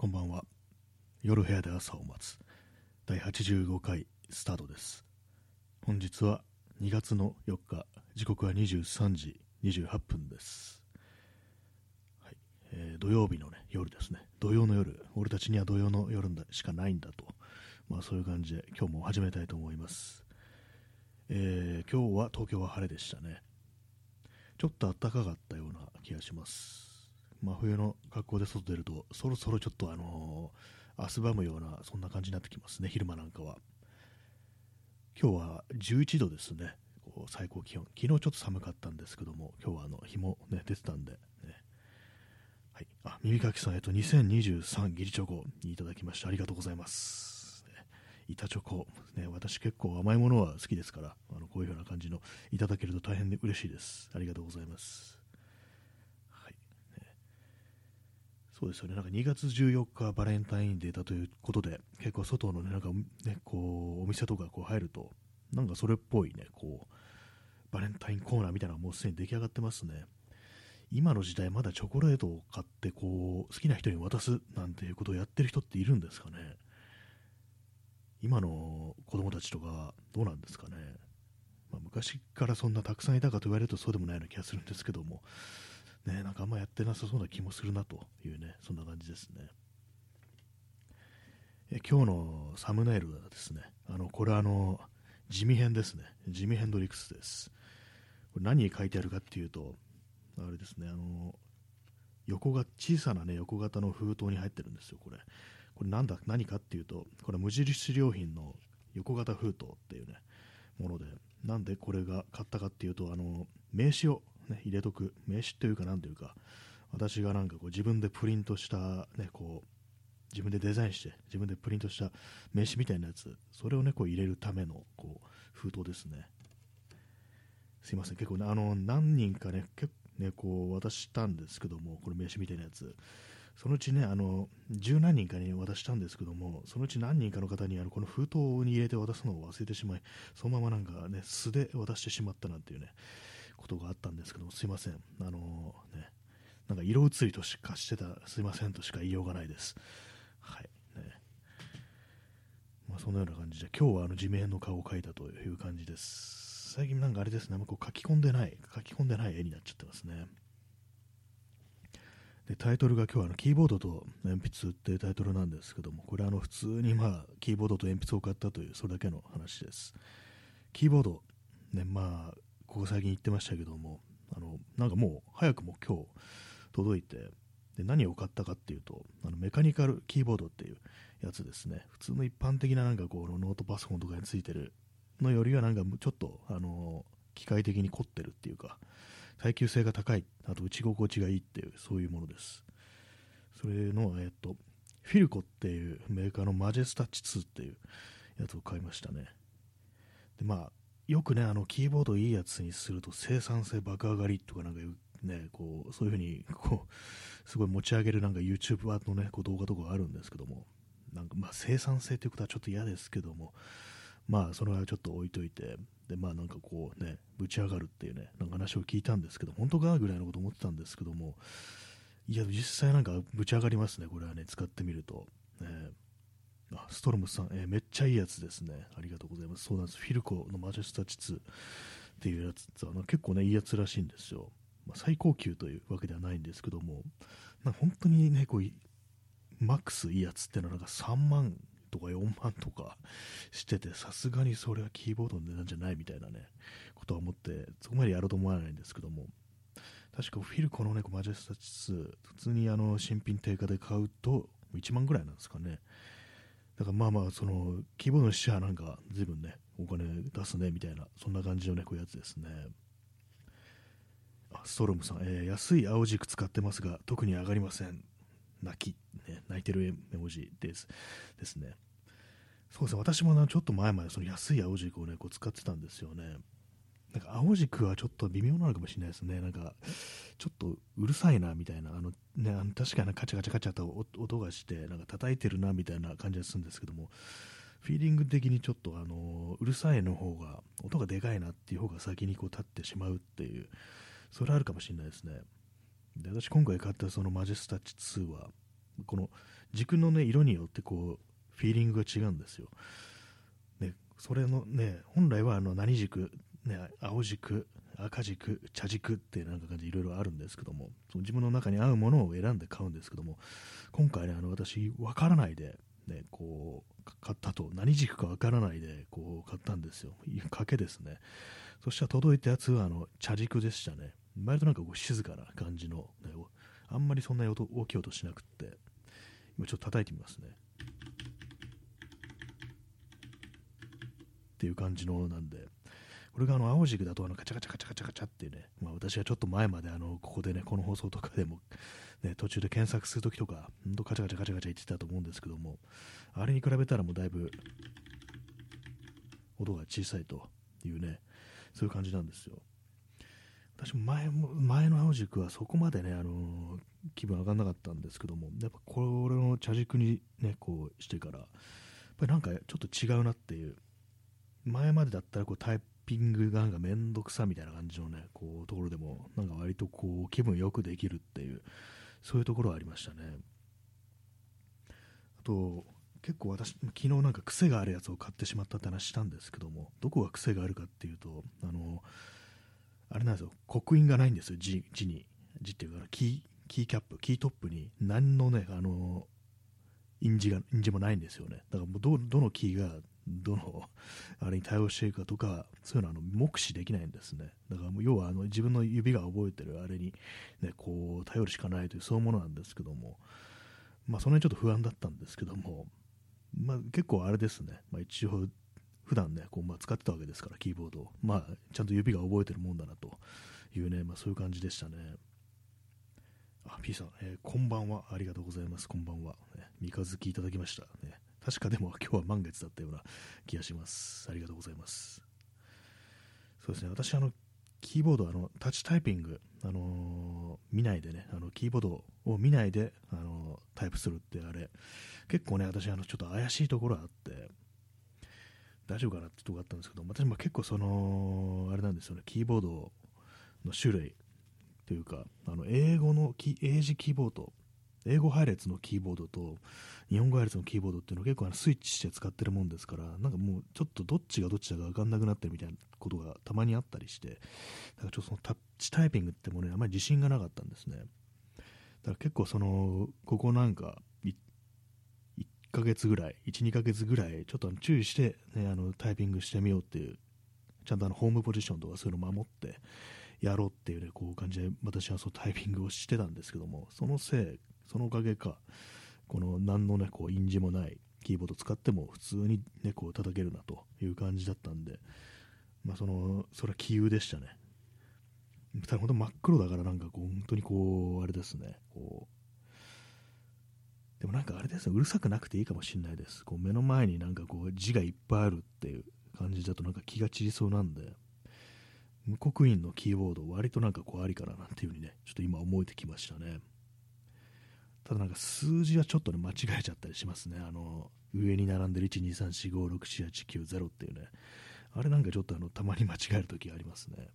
こんばんは。夜部屋で朝を待つ第85回スタートです。本日は2月の4日、時刻は23時28分です。はいえー土曜日の、ね、夜ですね。土曜の夜、俺たちには土曜の夜しかないんだと、まあ、そういう感じで今日も始めたいと思います。えー今日は東京は晴れでしたね。ちょっと暖かかったような気がします。真冬の格好で外出ると、そろそろちょっとあのー汗ばむような、そんな感じになってきますね、昼間なんかは。今日は11度ですね、こう最高気温。昨日ちょっと寒かったんですけども、今日はあの日も、ね、出てたんで、ね。はい。あ、耳かきさん、えっと、2023ギリチョコいただきました。ありがとうございます。ね板チョコ、ね、私結構甘いものは好きですから、あのこういうような感じのいただけると大変で嬉しいです。ありがとうございます。はい。ねそうですよね、なんか2月14日バレンタインデーだということで、結構外のね、なんかね、こう、お店とかこう入ると、なんかそれっぽいね、こう、バレンタインコーナーみたいなのがもうすでに出来上がってますね。今の時代まだチョコレートを買ってこう好きな人に渡すなんていうことをやってる人っているんですかね。今の子供たちとかどうなんですかね、まあ、昔からそんなたくさんいたかと言われるとそうでもないような気がするんですけども。ねなんかあんまやってなさそうな気もするなというねそんな感じですね。え今日のサムネイルはですねあのこれはあの地味編ですね。ジミヘンドリクスです。これ何に書いてあるかっていうとあれですね、あの横が小さな、ね、横型の封筒に入ってるんですよ、これ。これなんだ何かっていうと、これ無印良品の横型封筒っていうね、もので、なんでこれが買ったかっていうと、あの名刺を、ね、入れとく、名刺というか、なんていうか、私がなんかこう自分でプリントした、ね、こう、自分でデザインして、自分でプリントした名刺みたいなやつ、それをね、こう入れるためのこう封筒ですね。すいません、結構ね、あの、何人かね、結ね、こう渡したんですけども、これ名刺みたいなやつ、そのうちね、あの十何人かに渡したんですけども、そのうち何人かの方にあのこの封筒に入れて渡すのを忘れてしまい、そのままなんかね、素で渡してしまったなんていうね、ことがあったんですけど、すいません、あのね、なんか色移りとしかしてた、すいませんとしか言いようがないです。はい。ねまあ、そのような感じで、今日はあの地面の顔を描いたという感じです。最近なんかあれですね、あんまこう書き込んでない、書き込んでない絵になっちゃってますね。でタイトルが今日はあのキーボードと鉛筆っていうタイトルなんですけども、これあの普通にまあキーボードと鉛筆を買ったというそれだけの話です。キーボード、ね、まあ、ここ最近言ってましたけども、あのなんかもう早くも今日届いて、で何を買ったかっていうと、あのメカニカルキーボードっていうやつですね、普通の一般的ななんかこうノートパソコンとかについてるのよりはなんかちょっとあの機械的に凝ってるっていうか耐久性が高いあと打ち心地がいいっていうそういうものです。それのえっとフィルコっていうメーカーのマジェスタッチ2っていうやつを買いましたね。でまあよくねあのキーボードいいやつにすると生産性爆上がりとかなんかねこうそういうふうにこうすごい持ち上げるなんか YouTuber のねこう動画とかあるんですけどもなんかまあ生産性ということはちょっと嫌ですけどもまあ、それはちょっと置いといて、で、まあ、なんかこうね、ぶち上がるっていうね、なんか話を聞いたんですけど、本当かぐらいのこと思ってたんですけども、いや、実際なんかぶち上がりますね、これはね、使ってみると。ね、あ、ストロムさん、えーめっちゃいいやつですね。ありがとうございます。そうなんです。フィルコのマジェスタチ2っていうやつあの結構ね、いいやつらしいんですよ。まあ、最高級というわけではないんですけども、な本当にね、こう、マックスいいやつってのはなんか3万とか4万とかしてて、さすがにそれはキーボードの値段じゃないみたいなね、ことは思って、そこまでやろうと思わないんですけども、確かフィルコのね、マジェスタチ2、普通にあの新品定価で買うと1万ぐらいなんですかね。だからまあまあ、その、規模の死者なんか随分ね、お金出すね、みたいな、そんな感じのね、こういうやつですね。あストロムさん、えー安い青軸使ってますが、特に上がりません。泣き、ね、泣いてる絵文字ですですね。そうですね、私もなちょっと前までその安い青軸をね、こう使ってたんですよね。なんか青軸はちょっと微妙なのかもしれないですね。なんか、ちょっとうるさいなみたいな、あのね、あの確かにカチャカチャカチャと音がして、なんか叩いてるなみたいな感じがするんですけども、フィーリング的にちょっとあのうるさいの方が、音がでかいなっていう方が先にこう立ってしまうっていう、それあるかもしれないですね。で私今回買ったそのマジェスタッチ2はこの軸のね、色によってこう、フィーリングが違うんですよ。ね、それのね、本来はあの何軸、ね、青軸、赤軸、茶軸ってなんか感じいろいろあるんですけども、その自分の中に合うものを選んで買うんですけども、今回ね、あの私、わからないで、ね、こう、買ったと、何軸かわからないで、こう、買ったんですよ。賭けですね。そしたら届いたやつは、あの、茶軸でしたね。割となんかこう静かな感じの、ね、あんまりそんな音大きい音しなくって、今ちょっと叩いてみますね。っていう感じのなんで、これがあの青軸だとあのカチャカチャカチャカチャカチャっていうね、まあ、私はちょっと前まであのここでね、この放送とかでも、ね、途中で検索するときとか、ほんとカチャカチャカチャカチャ言ってたと思うんですけども、あれに比べたらもうだいぶ音が小さいというね、そういう感じなんですよ。私も前も前の青軸はそこまでね、あの気分上がんなかったんですけども、やっぱこれの茶軸にね、こうしてから、やっぱりなんかちょっと違うなっていう、前までだったらこうタイプピングがなんかめんどくさみたいな感じのね、こうところでも、なんか割とこう気分よくできるっていう、そういうところはありましたね。あと、結構私、昨日なんか癖があるやつを買ってしまったって話したんですけども、どこが癖があるかっていうと、あの、あれなんですよ、刻印がないんですよ、字字に。字っていうか、キー、キーキャップ、キートップに何のね、あの、印字が、印字もないんですよね。だからもうど、どのキーが、どの、あれに対応しているかとか、そういうのはあの目視できないんですね。だからもう要はあの自分の指が覚えてるあれに、ね、こう、頼るしかないという、そういうものなんですけども、まあ、その辺ちょっと不安だったんですけども、まあ、結構あれですね、まあ、一応、普段ね、こうまあ使ってたわけですから、キーボードを。まあ、ちゃんと指が覚えてるもんだなというね、まあ、そういう感じでしたね。あ、P さん、えー、こんばんは。ありがとうございます。こんばんは。ね、三日月いただきました。ね、確かでも今日は満月だったような気がします。ありがとうございます。そうですね、私、あの、キーボード、あの、タッチタイピング、あのー、見ないでね、あの、キーボードを見ないで、あのー、タイプするってあれ、結構ね、私、あの、ちょっと怪しいところあって、大丈夫かなってとこあったんですけど、私も結構その、あれなんですよね、キーボードの種類というか、あの英語の英字キーボード、英語配列のキーボードと日本語配列のキーボードっていうのを結構あのスイッチして使ってるもんですから、なんかもうちょっとどっちがどっちだか分かんなくなってるみたいなことがたまにあったりして、だからちょっとそのタッチタイピングってものにあまり自信がなかったんですね。だから結構その、ここなんか1ヶ月ぐらい、1、2ヶ月ぐらい、ちょっと注意して、ね、あのタイピングしてみようっていう、ちゃんとあのホームポジションとかそういうのを守ってやろうっていうね、こう感じで私はそうタイピングをしてたんですけども、そのせい、そのおかげか、この何のね、こう印字もないキーボード使っても普通にね、こう叩けるなという感じだったんで、まあその、それは杞憂でしたね。ただ本当真っ黒だからなんかこう、本当にこう、あれですね、こう、でもなんかあれですね、うるさくなくていいかもしれないです。こう目の前になんかこう字がいっぱいあるっていう感じだとなんか気が散りそうなんで、無刻印のキーボード割となんかこうありかななんていう風にね、ちょっと今思えてきましたね。ただなんか数字はちょっとね、間違えちゃったりしますね。あの、上に並んでる1、2、3、4、5、6、7、8、9、0っていうね、あれなんかちょっとあの、たまに間違えるときありますね。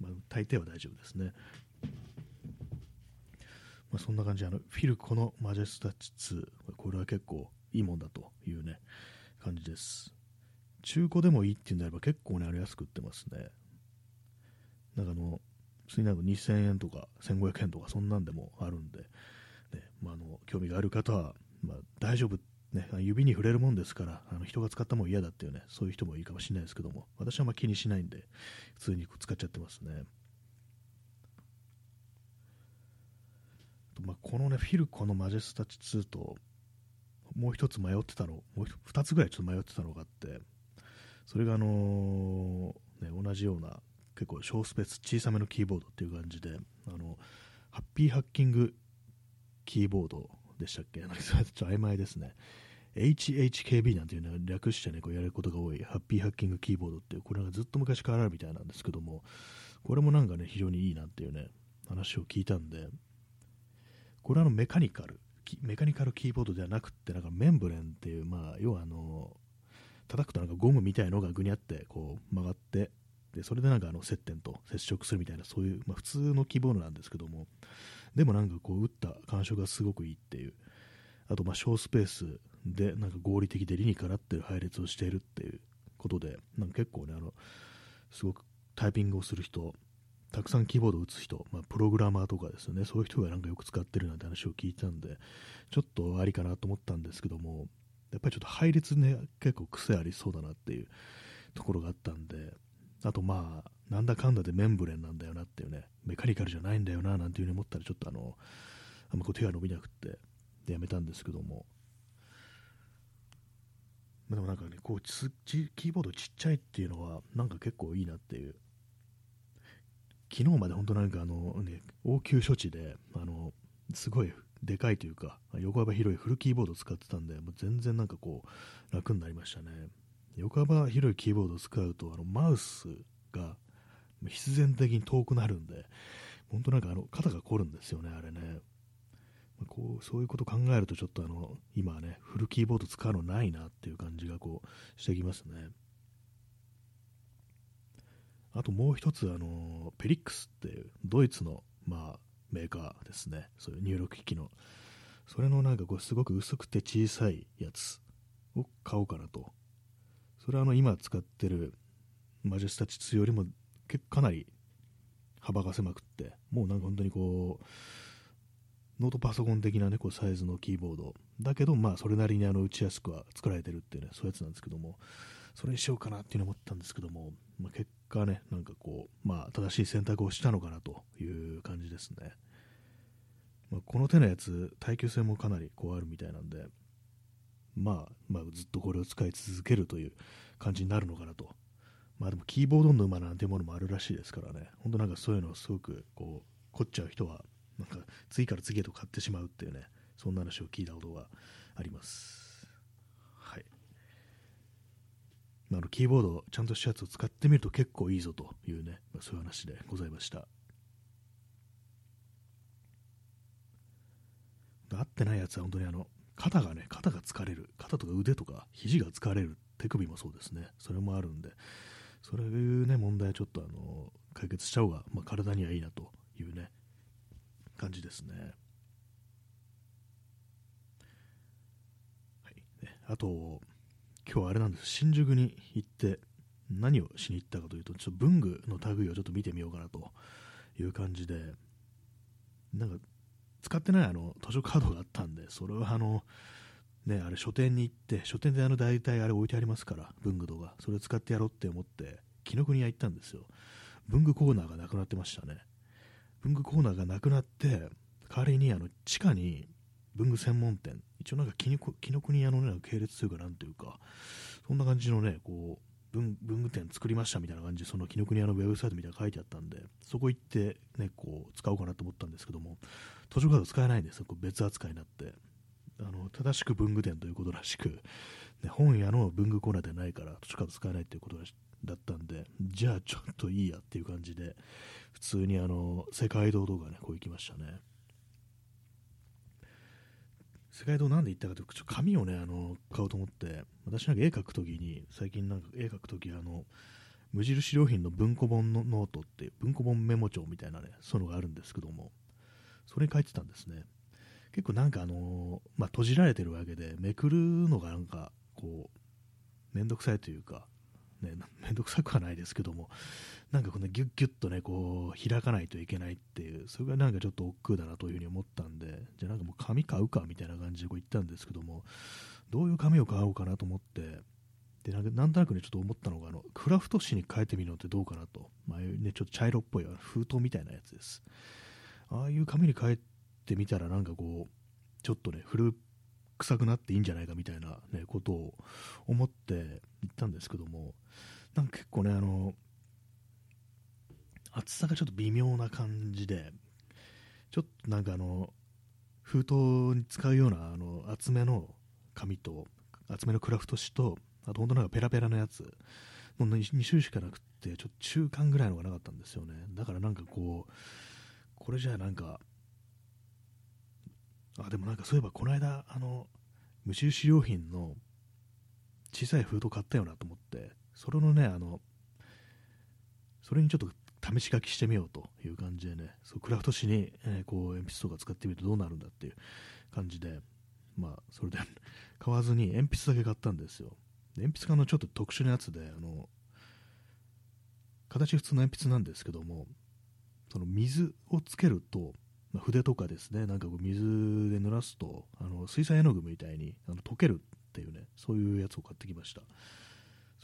まあ、大抵は大丈夫ですね。まあ、そんな感じであのフィルコのマジェスタッチ2これは結構いいもんだというね感じです中古でもいいっていうんであれば結構ねあれ安く売ってますねなんかあの普通になんか2000円とか1500円とかそんなんでもあるんで、ねまあ、あの興味がある方は、まあ、大丈夫ね、指に触れるもんですからあの人が使ったもん嫌だっていうねそういう人もいいかもしれないですけども私はあ気にしないんで普通に使っちゃってますね。まあ、このね、フィルコのマジェスタチ2と、もう一つ迷ってたの、もう二つぐらいちょっと迷ってたのがあって、それがあの、ね、同じような、結構小スペース小さめのキーボードっていう感じで、あの、ハッピーハッキングキーボードでしたっけ？なんかちょっと曖昧ですね。HHKB なんていうのは略してね、こうやることが多い、ハッピーハッキングキーボードっていう、これがずっと昔からあるみたいなんですけども、これもなんかね、非常にいいなっていうね、話を聞いたんで、これはあのメカニカル、メカニカルキーボードではなくって、なんかメンブレンっていう、まあ、要はあの、叩くとなんかゴムみたいのがぐにゃってこう曲がって、でそれでなんかあの接点と接触するみたいな、そういう、まあ、普通のキーボードなんですけども、でもなんかこう打った感触がすごくいいっていう、あとまあ小スペースでなんか合理的で理にかなってる配列をしているっていうことでなんか結構ねあのすごくタイピングをする人たくさんキーボードを打つ人、まあ、プログラマーとかですよね。そういう人がなんかよく使ってるなんて話を聞いたんでちょっとありかなと思ったんですけどもやっぱりちょっと配列ね結構癖ありそうだなっていうところがあったんであとまあなんだかんだでメンブレンなんだよなっていうねメカニカルじゃないんだよななんていうふうに思ったらちょっとあのあんまこう手が伸びなくってでやめたんですけども。でもなんかねこうキーボードちっちゃいっていうのはなんか結構いいなっていう。昨日まで本当なんかあの、ね、応急処置であのすごいでかいというか横幅広いフルキーボードを使ってたんでもう全然なんかこう楽になりましたね。横幅広いキーボードを使うとあのマウスが必然的に遠くなるんで本当なんかあの肩が凝るんですよねあれねこうそういうこと考えるとちょっとあの今はねフルキーボード使うのないなっていう感じがこうしてきますねあともう一つ、あのペリックスっていうドイツの、まあ、メーカーですね、そういう入力機器の。それのなんかこうすごく薄くて小さいやつを買おうかなと。それはあの今使ってるマジェスタチ2よりもかなり幅が狭くって、もうなんか本当にこう、ノートパソコン的な、ね、こうサイズのキーボードだけど、まあ、それなりにあの打ちやすくは作られてるっていうね、そういうやつなんですけども、それにしようかなっていうの思ったんですけども、まあ、結果ね、なんかこう、まあ、正しい選択をしたのかなという感じですね。まあ、この手のやつ、耐久性もかなりこうあるみたいなんで、まあ、まあ、ずっとこれを使い続けるという感じになるのかなと。まあでも、キーボードの馬なんてものもあるらしいですからね、本当なんかそういうのをすごくこう、凝っちゃう人は、なんか次から次へと買ってしまうっていうね、そんな話を聞いたことがあります。まあ、のキーボードちゃんとしたやつを使ってみると結構いいぞというね、まあ、そういう話でございました。合ってないやつは本当にあの肩がね肩が疲れる。肩とか腕とか肘が疲れる手首もそうですね。それもあるんでそういうね問題はちょっとあの解決しちゃうが、まあ、体にはいいなというね感じですね。はい、ねあと今日はあれなんです、新宿に行って何をしに行ったかというと、ちょっと文具の類をちょっと見てみようかなという感じで、なんか使ってないあの図書カードがあったんで、それはあの、ね、あれ書店に行って、書店であの大体あれ置いてありますから、文具とか、それを使ってやろうって思って、紀ノ国屋行ったんですよ。文具コーナーがなくなってましたね。文具コーナーがなくなって、代わりにあの地下に文具専門店、一応なんか紀ノ国屋の、ね、系列というか、なんというか、そんな感じのね、こう、文具店作りましたみたいな感じで、その紀ノ国屋のウェブサイトみたいな書いてあったんで、そこ行ってね、こう、使おうかなと思ったんですけども、図書カード使えないんですよ、こう別扱いになって。あの正しく文具店ということらしく、ね、本屋の文具コーナーではないから図書カード使えないということだったんでじゃあちょっといいやっていう感じで普通にあの世界堂とかねこう行きましたね世界堂なんで行ったかというと、紙をね、あの、買おうと思って、私なんか絵描くときに、最近なんか絵描くとき、あの、無印良品の文庫本のノートって、文庫本メモ帳みたいなね、そういうのがあるんですけども、それに書いてたんですね。結構なんかあのまあ、閉じられてるわけで、めくるのがなんか、こう、めんどくさいというか、ね、めんどくさくはないですけども、なんかこのギュッギュッとね、こう、開かないといけないっていう、それがなんかちょっと億劫だなというふうに思ったんで、じゃあなんかもう紙買うかみたいな感じでこう言ったんですけども、どういう紙を買おうかなと思って、でなんとなくね、ちょっと思ったのが、あのクラフト紙に変えてみるのってどうかなと、まあね、ちょっと茶色っぽい封筒みたいなやつです。ああいう紙に変えてみたら、なんかこう、ちょっとね、古臭くなっていいんじゃないかみたいな、ね、ことを思って言ったんですけども、なんか結構ね、あの、厚さがちょっと微妙な感じで、ちょっとなんかあの、封筒に使うようなあの厚めの紙と、厚めのクラフト紙と、あと本当なんかペラペラのやつ、もう 2, 2種しかなくって、ちょっと中間ぐらいのがなかったんですよね。だからなんかこう、これじゃあなんか、あ、でもなんかそういえばこの間、あの、無印良品の小さい封筒買ったよなと思って、それのね、あの、それにちょっと試し書きしてみようという感じでね、そうクラフト紙に、えー、こう鉛筆とか使ってみるとどうなるんだっていう感じで、まあ、それで 買わずに鉛筆だけ買ったんですよ。鉛筆がのちょっと特殊なやつで、あの、形普通の鉛筆なんですけども、その水をつけると、まあ、筆とかですね、なんかこう水で濡らすと、あの水彩絵の具みたいにあの溶けるっていうね、そういうやつを買ってきました。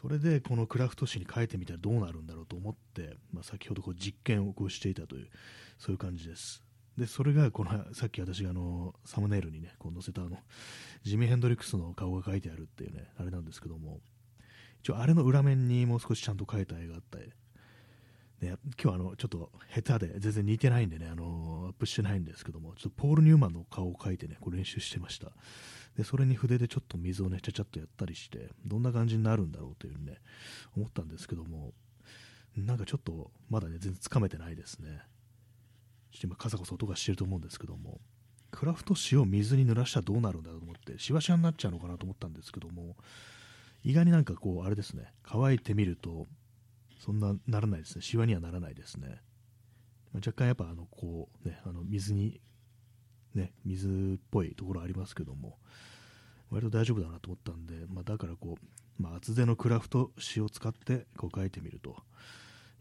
それでこのクラフト紙に書いてみたらどうなるんだろうと思って、まあ、先ほどこう実験をこうしていたという、そういう感じです。で、それがこのさっき私があのサムネイルにね、こう載せたあのジミー・ヘンドリックスの顔が書いてあるっていうね、あれなんですけども、一応あれの裏面にもう少しちゃんと描いた絵があったね、今日あのちょっと下手で全然似てないんでね、あのアップしてないんですけども、ちょっとポール・ニューマンの顔を描いてね、これ練習してました。で、それに筆でちょっと水をね、ちゃちゃっとやったりして、どんな感じになるんだろうというね、思ったんですけども、なんかちょっとまだね、全然つかめてないですね。ちょっと今、カサカサ音がしてると思うんですけども、クラフト紙を水に濡らしたらどうなるんだろうと思って、しわしわになっちゃうのかなと思ったんですけども、意外になんかこう、あれですね、乾いてみると、そんなならないですね、シワにはならないですね。若干やっぱあのこう、ね、あの水に、ね、水っぽいところありますけども、割と大丈夫だなと思ったんで、まあ、だからこう、まあ、厚手のクラフト紙を使ってこう書いてみると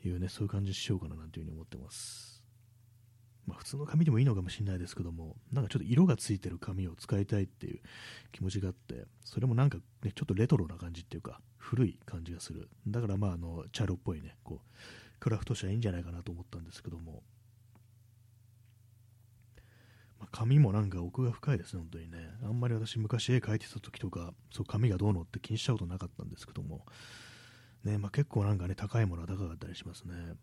いうね、そういう感じにしようかななんていうふうに思ってます。まあ、普通の紙でもいいのかもしれないですけども、なんかちょっと色がついてる紙を使いたいっていう気持ちがあって、それもなんかね、ちょっとレトロな感じっていうか、古い感じがする。だからまあ、あの、チャロっぽいね、こう、クラフト紙はいいんじゃないかなと思ったんですけども、まあ、紙もなんか奥が深いですね、本当にね。あんまり私昔絵描いてた時とか、そう紙がどうのって気にしたことなかったんですけども、ね、まあ、結構なんかね、高いものは高かったりしますね。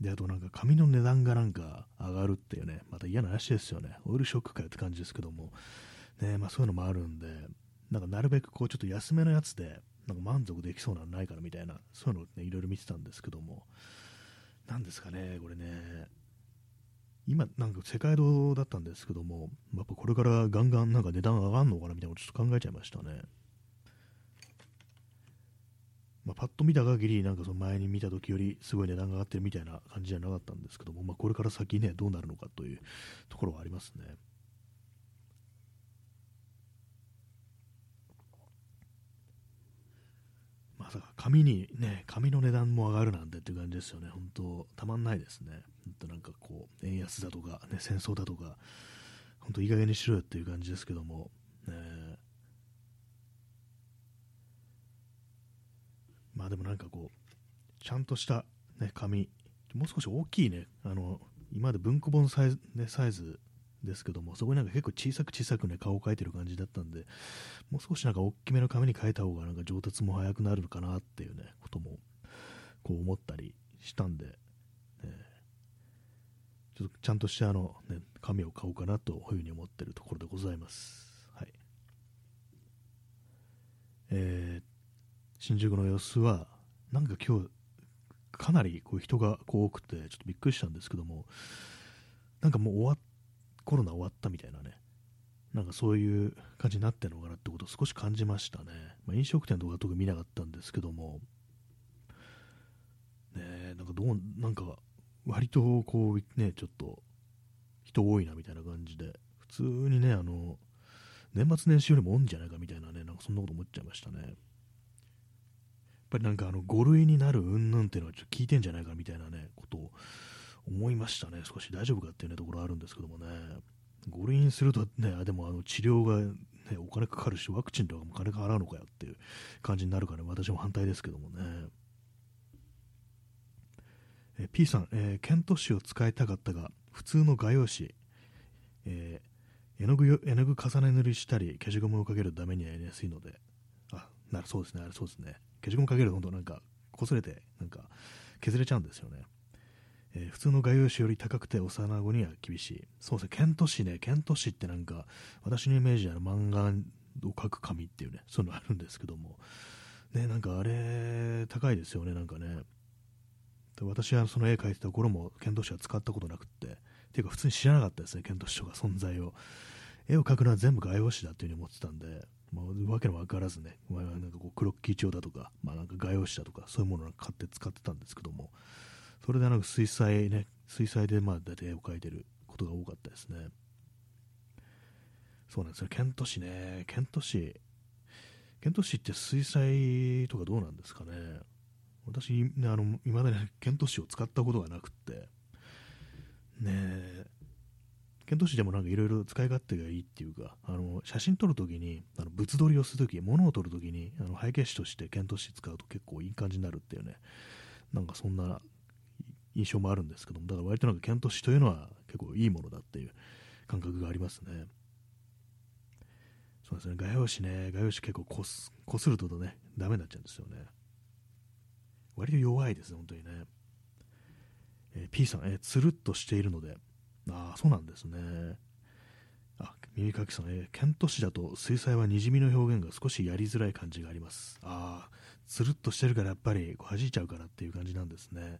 で、あとなんか紙の値段がなんか上がるっていうね、また嫌な話ですよね。オイルショックかよって感じですけども、ね、まあそういうのもあるんで、なんかなるべくこうちょっと安めのやつで、なんか満足できそうなのないかなみたいな、そういうのをね、いろいろ見てたんですけども、なんですかね、これね、今、なんか世界堂だったんですけども、やっぱこれからガンガンなんか値段上がるのかなみたいなことちょっと考えちゃいましたね。まあ、パッと見た限り、なんかその前に見た時よりすごい値段が上がってるみたいな感じじゃなかったんですけども、まあ、これから先ね、どうなるのかというところはありますね。まさか紙にね、紙の値段も上がるなんてっていう感じですよね。本当、たまんないですね。本当なんかこう、円安だとか、ね、戦争だとか、本当いい加減にしろよっていう感じですけども、ね、まあでもなんかこう、ちゃんとした、ね、紙、もう少し大きいね、あの今まで文庫本サイズ,、ね、サイズですけども、そこになんか結構小さく小さくね、顔を描いてる感じだったんで、もう少しなんか大きめの紙に書いた方がなんか上達も早くなるのかなっていうね、ことも、こう思ったりしたんで、ね、ちょっとちゃんとしたあの、ね、紙を買おうかなというふうに思ってるところでございます。はい。えー、新宿の様子は、なんか今日、かなりこう人がこう多くて、ちょっとびっくりしたんですけども、なんかもう終わコロナ終わったみたいなね、なんかそういう感じになってるのかなってことを少し感じましたね。まあ、飲食店とか特に見なかったんですけども、ねなんかどう、なんか割とこうね、ちょっと人多いなみたいな感じで、普通にね、あの、年末年始よりも多いんじゃないかみたいなね、なんかそんなこと思っちゃいましたね。ぱりなんかあの5類になる云々っていうのはちょっと聞いてんじゃないかみたいなね、ことを思いましたね。少し大丈夫かっていうね、ところあるんですけどもね。5類にするとね、でもあの治療が、ね、お金かかるし、ワクチンとかも金か払うのかよっていう感じになるから、ね、私も反対ですけどもね。え P さん、えー、ケント紙を使いたかったが、普通の画用紙、えー、絵の具絵の具重ね塗りしたり、消しゴムをかけるためにはやりやすいので、あ、なるそうですね、あれそうですね。消しゴムかけると本当なんか擦れてなんか削れちゃうんですよね。えー、普通の画用紙より高くて幼子には厳しい。そうですね、ケント紙ね、ケント紙ってなんか、私のイメージは漫画を描く紙っていうね、そういうのあるんですけども、ね、なんかあれ、高いですよね、なんかね。私はその絵描いてた頃も、ケント紙は使ったことなくって、っていうか普通に知らなかったですね、ケント紙とか存在を。絵を描くのは全部画用紙だっていうふうに思ってたんで、まあ、わけのわからずね、まあ、なんかこうクロッキー帳だとか、まあ、なんか画用紙だとか、そういうものを買って使ってたんですけども、それでなんか水彩ね、水彩でまあ大体絵を描いてることが多かったですね。そうなんですよ、ケント市ね、ケント市、ケント市って水彩とかどうなんですかね。私、ね、あの、未だにケント市を使ったことがなくって、ねえ、ケント市でもなんかいろいろ使い勝手がいいっていうか、あの写真撮るときに、あの物撮りをするとき、物を撮るときにあの背景紙としてケント紙使うと結構いい感じになるっていうね、なんかそんな印象もあるんですけども、だから割となんかケント紙というのは結構いいものだっていう感覚がありますね。そうですね、画用紙ね、画用紙結構こすこするとね、ダメになっちゃうんですよね。割と弱いですね、本当にね。えー、P さん、えー、つるっとしているので、ああ、そうなんですね。あ、耳かきさん、え、ケント市だと水彩はにじみの表現が少しやりづらい感じがあります。ああ、つるっとしてるからやっぱりこう弾いちゃうからっていう感じなんですね。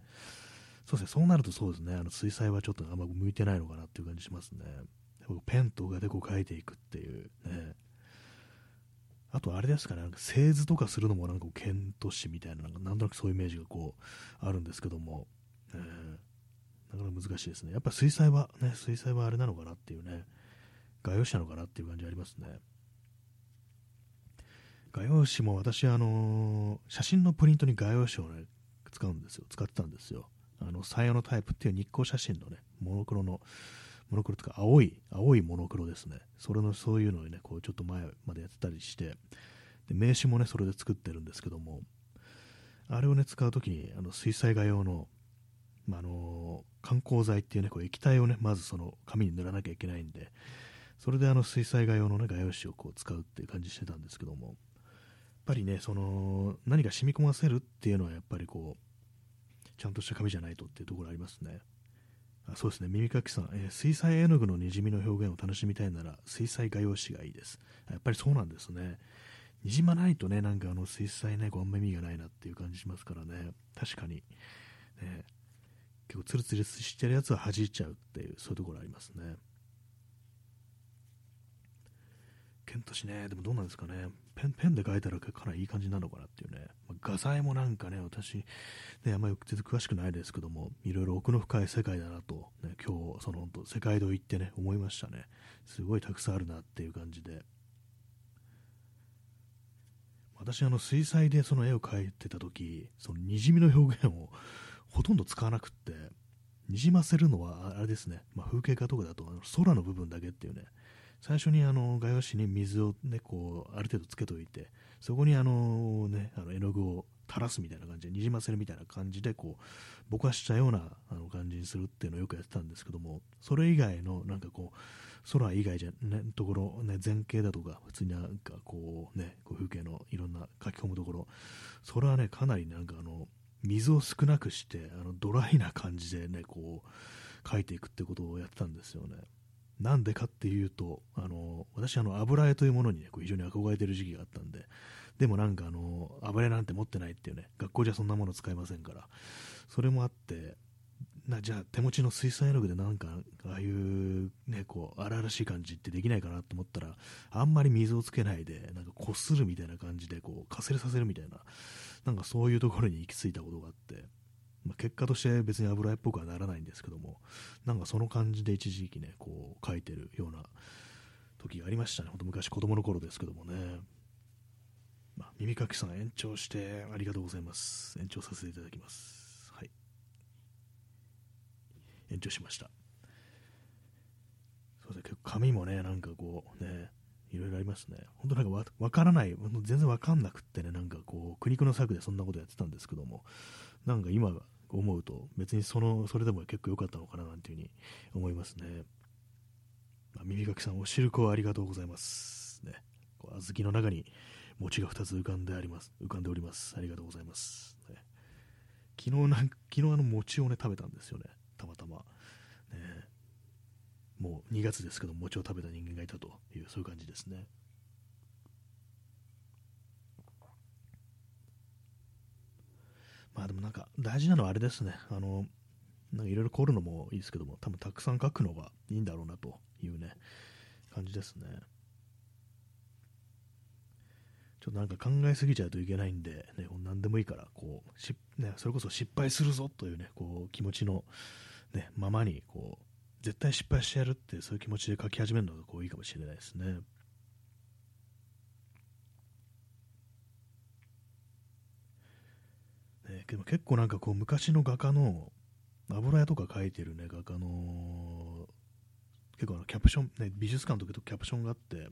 そうですね、そうなるとそうですね、あの水彩はちょっとあんま向いてないのかなっていう感じしますね。ペンとかでこう描いていくっていうね。あとあれですかね、なんか製図とかするのもなんかケント紙みたいな、なんかなんとなくそういうイメージがこうあるんですけども、えーなかなか難しいですね。やっぱ水彩は、ね、水彩はあれなのかなっていうね、画用紙なのかなっていう感じありますね。画用紙も私、あのー、写真のプリントに画用紙をね、使うんですよ。使ってたんですよ。あの、採用のタイプっていう日光写真のね、モノクロの、モノクロとか青い、青いモノクロですね。それの、そういうのをね、こう、ちょっと前までやってたりして、で名刺もね、それで作ってるんですけども、あれをね、使うときに、あの、水彩画用の、まあ、あの観光剤っていうね、こう液体をね、まずその紙に塗らなきゃいけないんで、それであの水彩画用のね、画用紙をこう使うっていう感じしてたんですけども、やっぱりね、その、何か染み込ませるっていうのはやっぱりこう、ちゃんとした紙じゃないとっていうところありますね。あそうですね、耳かきさん、えー、水彩絵の具のにじみの表現を楽しみたいなら、水彩画用紙がいいです。やっぱりそうなんですね。にじまないとね、なんかあの水彩ね、こうあんま意味がないなっていう感じしますからね。確かに。ね、結構ツルツルしてるやつは弾いちゃうっていうそういうところありますね。ケント氏ねでもどうなんですかね。ペンペンで書いたらかなりいい感じなのかなっていうね、まあ、画材もなんかね私ねあんまり全然詳しくないですけどもいろいろ奥の深い世界だなと、ね、今日その本当世界堂行ってね思いましたね。すごいたくさんあるなっていう感じで。私あの水彩でその絵を描いてた時そのにじみの表現をほとんど使わなくって、にじませるのはあれですね、まあ、風景画とかだと空の部分だけっていうね、最初にあの画用紙に水を、ね、こうある程度つけといて、そこにあの、ね、あの絵の具を垂らすみたいな感じで、にじませるみたいな感じでこうぼかしたようなあの感じにするっていうのをよくやってたんですけども、それ以外のなんかこう、空以外じゃね、ところ、ね、前景だとか、普通になんかこうね、こう風景のいろんな書き込むところ、それはね、かなりなんかあの、水を少なくしてあのドライな感じでねこう描いていくってことをやってたんですよね。なんでかっていうとあの私あの油絵というものに、ね、こう非常に憧れてる時期があったんででもなんかあの油絵なんて持ってないっていうね学校じゃそんなもの使いませんからそれもあってなじゃあ手持ちの水彩絵の具でなんかああいうねこう荒々しい感じってできないかなと思ったらあんまり水をつけないでなんかこするみたいな感じでこうかすれさせるみたいななんかそういうところに行き着いたことがあって、まあ、結果として別に油絵っぽくはならないんですけどもなんかその感じで一時期ねこう描いてるような時がありましたね。ほんと昔子供の頃ですけどもね。まあ、耳かきさん延長してありがとうございます。延長させていただきます。延長しました。そうです、結構紙もね、なんかこうね、いろいろありますね。本当なんかわわからない、全然わかんなくってね、なんかこう、苦肉の策でそんなことやってたんですけども、なんか今思うと、別にその、それでも結構良かったのかななんていうふうに思いますね。まあ、耳かきさん、おしるこありがとうございます。ね、こう小豆の中に餅が2つ浮かんであります、浮かんでおります。ありがとうございます。ね、昨日なん昨日あの餅をね、食べたんですよね。たまたま、ね、もう2月ですけど餅を食べた人間がいたというそういう感じですね。まあでもなんか大事なのはあれですね。あのなんかいろいろ凝るのもいいですけども多分たくさん書くのがいいんだろうなというね感じですね。ちょっとなんか考えすぎちゃうといけないんで、ね、何でもいいから、こう、しね、それこそ失敗するぞというね、こう、気持ちのね、ままにこう絶対失敗してやるってそういう気持ちで書き始めるのがこういいかもしれないですね。ねでも結構なんかこう昔の画家の油絵とか描いてるね画家の結構あのキャプション、ね、美術館とかとキャプションがあって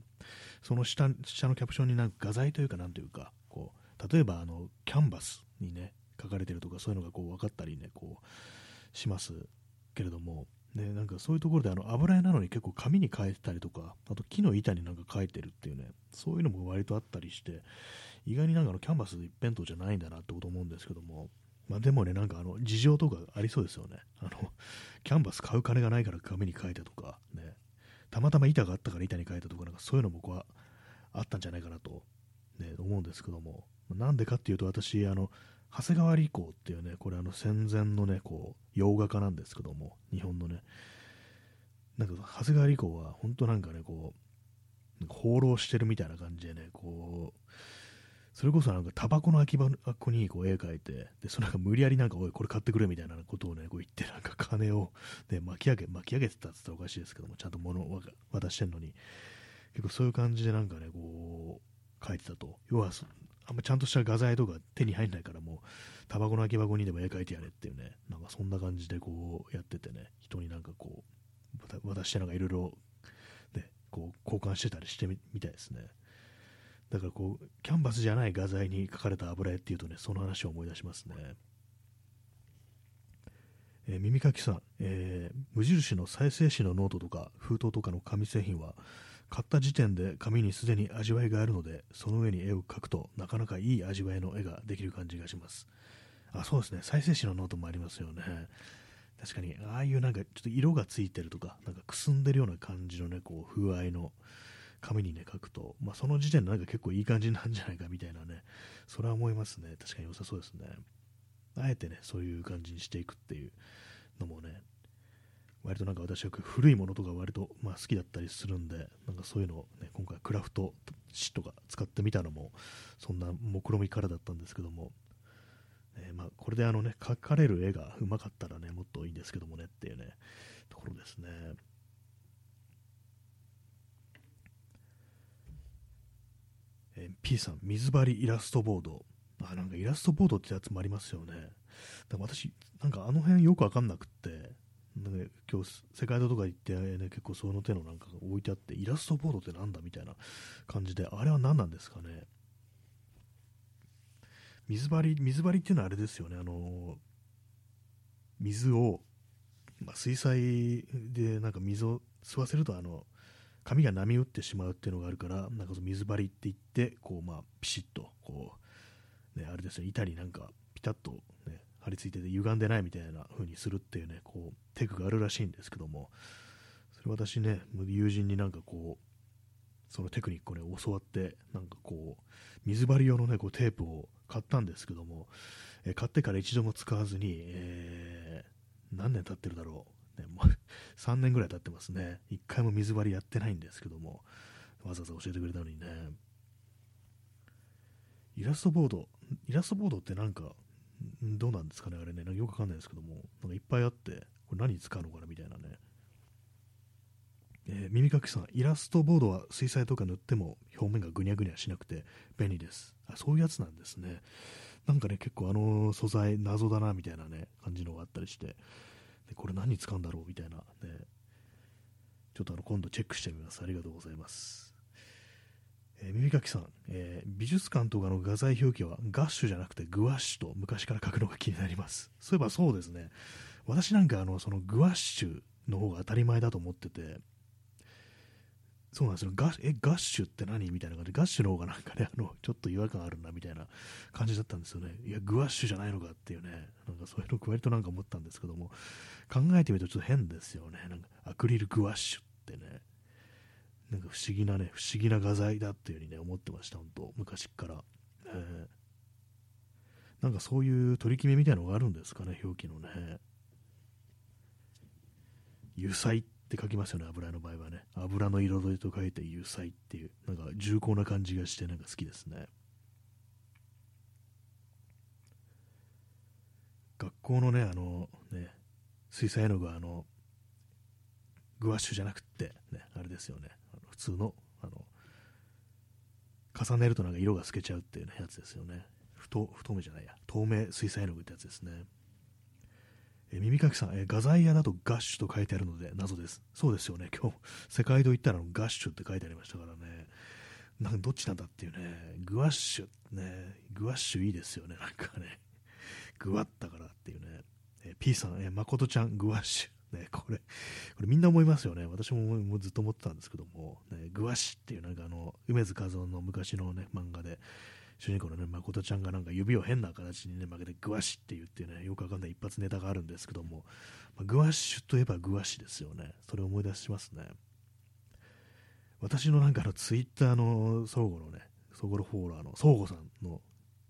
その下下のキャプションになんか画材というかなんというかこう例えばあのキャンバスにね書かれてるとかそういうのがこう分かったりねこうしますけれどもね、なんかそういうところであの油絵なのに結構紙に描いてたりとかあと木の板になんか描いてるっていうねそういうのも割とあったりして意外になんかのキャンバス一辺倒じゃないんだなってこと思うんですけどもまあ、でもね、なんかあの事情とかありそうですよね。あのキャンバス買う金がないから紙に書いたとか、ね、たまたま板があったから板に書いたとか、なんかそういうの僕はあったんじゃないかなと、ね、思うんですけども、なんでかっていうと、私、あの長谷川理子っていうね、これあの戦前のね、こう洋画家なんですけども、日本のね、なんか長谷川理子は本当なんかね、こう、放浪してるみたいな感じでね、こう、それこそなんかタバコの空き箱にこう絵描いて、で、そのなんか無理やりなんか、おい、これ買ってくれみたいなことをね、こう言って、なんか金を、ね、巻き上げ、巻き上げてたって言ったらおかしいですけども、ちゃんと物を渡してんのに、結構そういう感じでなんかね、こう、書いてたと。要は、あんまちゃんとした画材とか手に入んないからもう、タバコの空き箱にでも絵描いてやれっていうね、なんかそんな感じでこうやっててね、人になんかこう、渡してなんかいろいろ、ね、こう交換してたりしてみたいですね。だからこう、キャンバスじゃない画材に描かれた油絵っていうとね、その話を思い出しますね。えー、耳かきさん、えー、無印の再生紙のノートとか封筒とかの紙製品は買った時点で紙にすでに味わいがあるのでその上に絵を描くとなかなかいい味わいの絵ができる感じがしますあそうですね再生紙のノートもありますよね確かにああいうなんかちょっと色がついてるとかなんかくすんでるような感じのねこう風合いの紙にね、書くと、まあ、その時点でなんか結構いい感じなんじゃないかみたいなね、それは思いますね。確かに良さそうですね。あえてね、そういう感じにしていくっていうのもね、割となんか私は古いものとか割とまあ好きだったりするんで、なんかそういうのをね、今回クラフト紙とか使ってみたのも、そんな目論みからだったんですけども、ねまあ、これであのね、描かれる絵がうまかったらね、もっといいんですけどもねっていうね、ところですね。えー、P さん、水張りイラストボード。あ、なんかイラストボードってやつもありますよね。でも私、なんかあの辺よくわかんなくって、なんか今日、世界堂とか行って、ね、結構その手のなんか置いてあって、イラストボードってなんだみたいな感じで、あれは何なんですかね？水張り、水張りっていうのはあれですよね、あの水を、まあ、水彩でなんか水を吸わせると、あの、髪が波打ってしまうっていうのがあるから、なんかその水張りって言って、こう、まあ、ピシッと、こう、ね、あれですね、板になんか、ピタッと、張り付いてて歪んでないみたいな風にするっていうね、こう、テクがあるらしいんですけども、それ私ね、友人になんかこう、そのテクニックをね、教わって、なんかこう、水張り用のね、こうテープを買ったんですけども、え買ってから一度も使わずに、え、何年経ってるだろう、ね、もう 3年ぐらい経ってますね。1回も水張りやってないんですけども、わざわざ教えてくれたのにね。イラストボード、イラストボードってなんか、どうなんですかね、あれね、なんかよくわかんないですけども、なんかいっぱいあって、これ何に使うのかなみたいなね。えー、耳かきさん、イラストボードは水彩とか塗っても表面がぐにゃぐにゃしなくて便利です。あ、そういうやつなんですね。なんかね、結構あの素材謎だなみたいなね、感じのがあったりして、でこれ何に使うんだろうみたいなね、ちょっとあの今度チェックしてみます。ありがとうございます。えー、耳かきさん、えー、美術館とかの画材表記はガッシュじゃなくてグワッシュと昔から書くのが気になります。そういえばそうですね。私なんかあのそのグワッシュの方が当たり前だと思ってて、そうなんですよ。ガえ、ガッシュって何みたいな感じで、ガッシュの方がなんかね、あの、ちょっと違和感あるな、みたいな感じだったんですよね。いや、グワッシュじゃないのかっていうね、なんかそういうの割となんか思ったんですけども、考えてみるとちょっと変ですよね。なんか、アクリルグワッシュってね、なんか不思議なね、不思議な画材だっていう風にね、思ってました、本当昔から。えー、なんかそういう取り決めみたいなのがあるんですかね、表記のね。油彩って書きますよね、油の場合はね。油の彩りと書いて油彩っていう、なんか重厚な感じがしてなんか好きですね。学校のね、あのね、水彩絵の具はあの、グワッシュじゃなくって、ね、あれですよね。通の、あの、重ねるとなんか色が透けちゃうっていう、ね、やつですよね。太太めじゃないや。透明水彩絵の具ってやつですね。え耳かきさん、え画材屋だとガッシュと書いてあるので謎です。そうですよね。今日、世界堂行ったらガッシュって書いてありましたからね。なんかどっちなんだっていうね。グワッシュね。グワッシュいいですよね。なんかね。グワッだからっていうね。え P さん、え誠ちゃん、グワッシュ。ね、これ、これみんな思いますよね。私もずっと思ってたんですけども、ね、グワシっていうなんかあの、梅津和夫の昔のね、漫画で、主人公のね、誠ちゃんがなんか指を変な形にね、曲げてグワシって言ってね、よくわかんない一発ネタがあるんですけども、まあ、グワッシュといえばグワシですよね。それを思い出しますね。私のなんかのツイッターの相互のね、相互のフォロワーの相互さんの、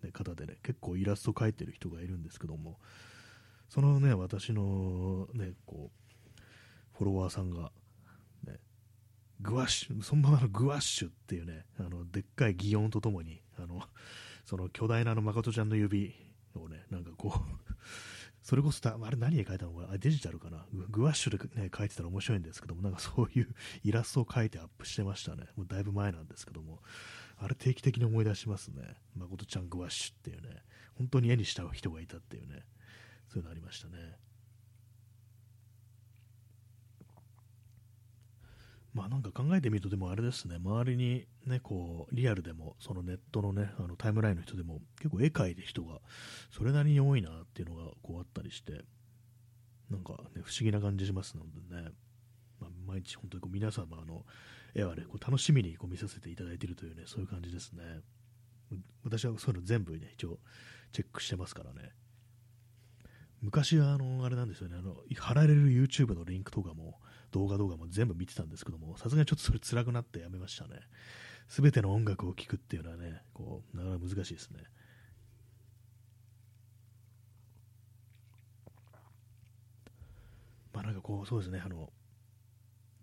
ね、方でね、結構イラスト描いてる人がいるんですけども、そのね、私のね、こう、フォロワーさんが、ね、グワッシュ、そのままのグワッシュっていうね、あの、でっかい擬音とともに、あの、その巨大なあの誠ちゃんの指をね、なんかこう、それこそた、あれ何で書いたのかな？あデジタルかな？ググワッシュで、ね、書いてたら面白いんですけども、なんかそういう イラストを書いてアップしてましたね。もうだいぶ前なんですけども、あれ定期的に思い出しますね。誠ちゃんグワッシュっていうね、本当に絵にした人がいたっていうね、そういうのありましたね。まあなんか考えてみると、でもあれですね、周りにね、こう、リアルでも、そのネットのね、あのタイムラインの人でも、結構絵描いて人が、それなりに多いなっていうのがこうあったりして、なんかね、不思議な感じしますのでね、まあ、毎日本当にこう皆様の絵はね、こう楽しみにこう見させていただいているというね、そういう感じですね。私はそういうの全部ね、一応チェックしてますからね。昔はあの、あれなんですよね、あの、貼られる YouTube のリンクとかも、動画動画も全部見てたんですけども、さすがにちょっとそれ辛くなってやめましたね。すべての音楽を聴くっていうのはね、こう、なかなか難しいですね。まあなんかこう、そうですね、あの、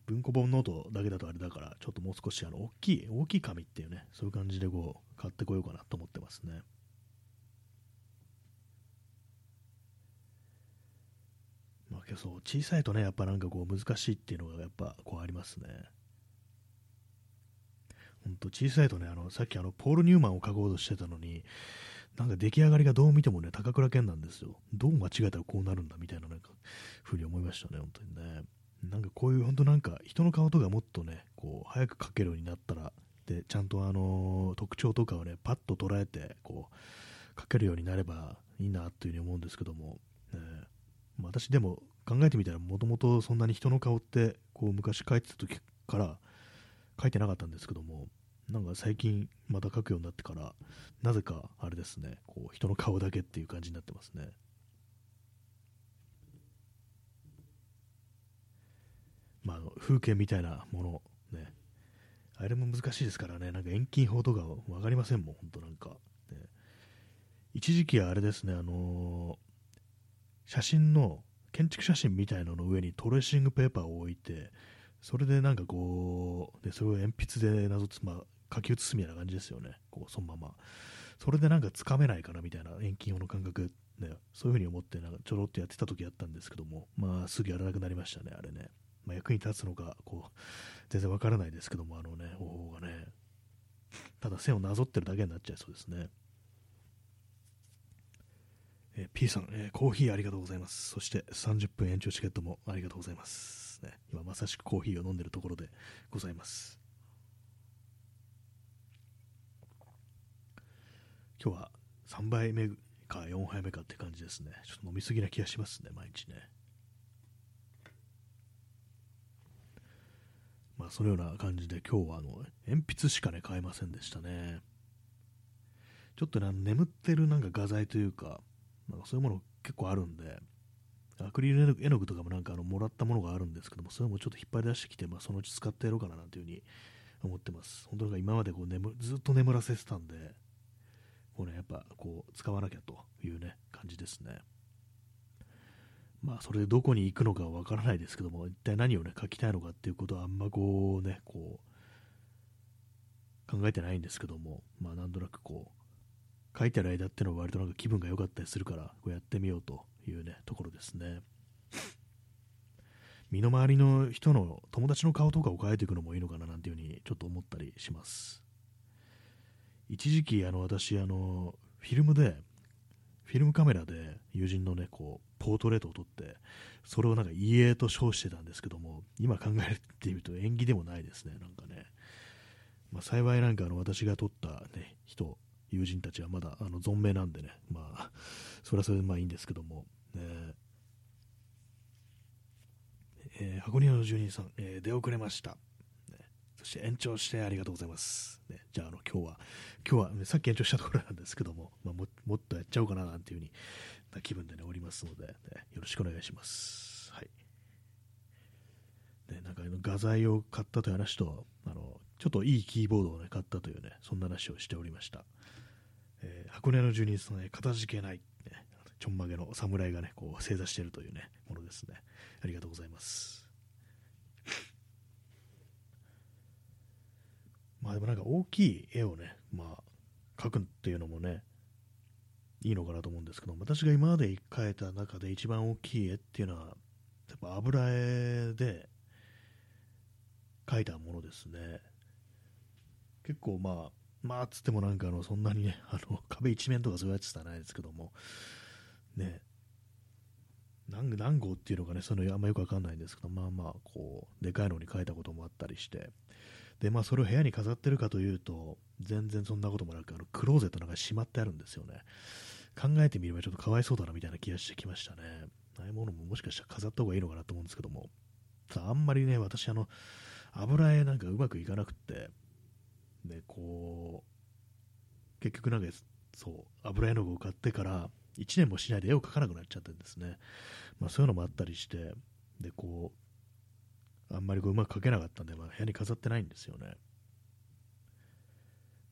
文庫本ノートだけだとあれだから、ちょっともう少しあの大きい、大きい紙っていうね、そういう感じでこう、買ってこようかなと思ってますね。まあけどそう、小さいとね、やっぱなんかこう難しいっていうのがやっぱこうありますね。ほんと小さいとね、あの、さっきあの、ポール・ニューマンを書こうとしてたのに、なんか出来上がりがどう見てもね、高倉健なんですよ。どう間違えたらこうなるんだみたいな、なんか、ふうに思いましたね、本当にね。なんかこういう、本当なんか、人の顔とかもっとね、こう、早く描けるようになったら、で、ちゃんとあのー特徴とかをね、パッと捉えて、こう、描けるようになればいいな、というふうに思うんですけども、ねまあ私でも考えてみたら、もともとそんなに人の顔って、こう、昔描いてた時から、描いてなかったんですけども、なんか最近また描くようになってから、なぜかあれですね、こう人の顔だけっていう感じになってますね。まあ、風景みたいなもの、ね、あれも難しいですからね、なんか遠近法とか分かりませんもん、本当なんか、ね。一時期はあれですね、あのー写真の、建築写真みたいなのの上にトレーシングペーパーを置いて、それでなんかこう、でそれを鉛筆で謎つ、ま、書き写すみたいな感じですよね。こう、そのまま。それでなんかつかめないかなみたいな遠近法の感覚、ね、そういうふうに思って、なんかちょろっとやってた時やったんですけども、まあ、すぐやらなくなりましたね、あれね。まあ、役に立つのか、こう、全然わからないですけども、あのね、方法がね、ただ線をなぞってるだけになっちゃいそうですね。えー P さん、えーコーヒーありがとうございます。そして30分延長チケットもありがとうございます。ね、今まさしくコーヒーを飲んでるところでございます。今日は3杯目か4杯目かって感じですね。ちょっと飲みすぎな気がしますね、毎日ね。まあ、そのような感じで今日はあの鉛筆しかね、買えませんでしたね。ちょっとね、眠ってるなんか画材というか、なんかそういうもの結構あるんで、アクリル絵の具とかもなんかあのもらったものがあるんですけども、それもちょっと引っ張り出してきて、まあ、そのうち使ってやろうかななんていうふうに思ってます。本当なんか今までこう眠ずっと眠らせてたんで、こうね、やっぱこう使わなきゃというね、感じですね。まあ、それでどこに行くのかわからないですけども、一体何をね、書きたいのかっていうことはあんまこうね、こう、考えてないんですけども、まあ、なんとなくこう、書いてる間っていうのは割となんか気分が良かったりするから、こうやってみようというね、ところですね。身の回りの人の友達の顔とかを描いていくのもいいのかななんていうふうにちょっと思ったりします。一時期、あの、私、あの、フィルムで、フィルムカメラで友人のね、こう、ポートレートを撮って、それをなんか家と称してたんですけども、今考えてみると縁起でもないですね、なんかね。まあ、幸いなんかあの私が撮った、ね、人、友人たちはまだあの存命なんでね、まあ、それはそれでまあいいんですけども、ねえー、箱庭の住人さん、えー、出遅れました。ねそして延長してありがとうございます。ね、じゃあ、あの、今日は、今日は、ね、さっき延長したところなんですけども、まあ、ももっとやっちゃおうかななんていう風にな気分でね、おりますので、ね、よろしくお願いします。はい。ね、なんか画材を買ったという話と、あの、ちょっといいキーボードをね、買ったというね、そんな話をしておりました。えー、箱根の住人さんね、かたじけない、ね、ちょんまげの侍がね、こう、正座しているというね、ものですね。ありがとうございます。まあでもなんか大きい絵をね、まあ、描くっていうのもね、いいのかなと思うんですけど、私が今まで描いた中で一番大きい絵っていうのは、やっぱ油絵で描いたものですね。結構まあ、まあつってもなんかあの、そんなにね、あの、壁一面とかそういうやつじゃないですけども、ね、何何号っていうのがね、そのあんまよくわかんないんですけど、まあまあ、こう、でかいのに描いたこともあったりして、で、まあ、それを部屋に飾ってるかというと、全然そんなこともなく、あのクローゼットなんかしまってあるんですよね。考えてみればちょっとかわいそうだなみたいな気がしてきましたね。ああいうものももしかしたら飾った方がいいのかなと思うんですけども、ただあんまりね、私、あの、油絵なんかうまくいかなくって、ね、こう、結局なんか、そう、油絵の具を買ってから、1年もしないで絵を描かなくなっちゃってんですね。まあそういうのもあったりして、で、こう、あんまりこううまく描けなかったんで、まあ、部屋に飾ってないんですよね。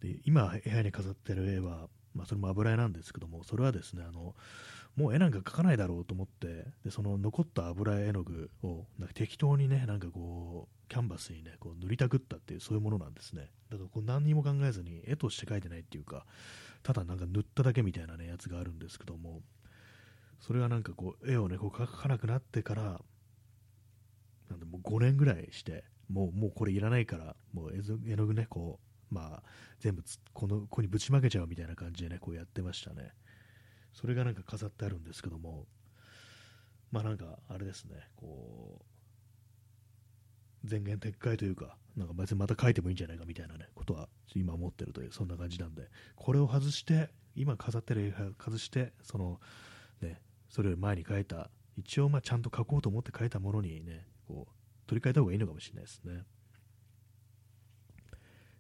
で今、部屋に飾ってる絵は、まあ、それも油絵なんですけども、それはですね、あのもう絵なんか描かないだろうと思って、でその残った油絵の具をなんか適当にね、なんかこう、キャンバスにね、こう塗りたくったっていう、そういうものなんですね。だからこう何にも考えずに、絵として描いてないっていうか、ただなんか塗っただけみたいなね、やつがあるんですけども、それがなんかこう、絵をね、こう描かなくなってから、なんでもう5年ぐらいして、もうもうこれいらないから、もう絵の具ね、こう、まあ、全部このここにぶちまけちゃうみたいな感じでね、こうやってましたね。それがなんか飾ってあるんですけども、まあなんか、あれですね、こう、前言撤回というか、なんか別にまた書いてもいいんじゃないかみたいなね、ことは今思ってるという、そんな感じなんで、これを外して、今飾ってる絵外して、その、ね、それより前に書いた、一応まあちゃんと書こうと思って書いたものにね、こう取り替えた方がいいのかもしれないですね。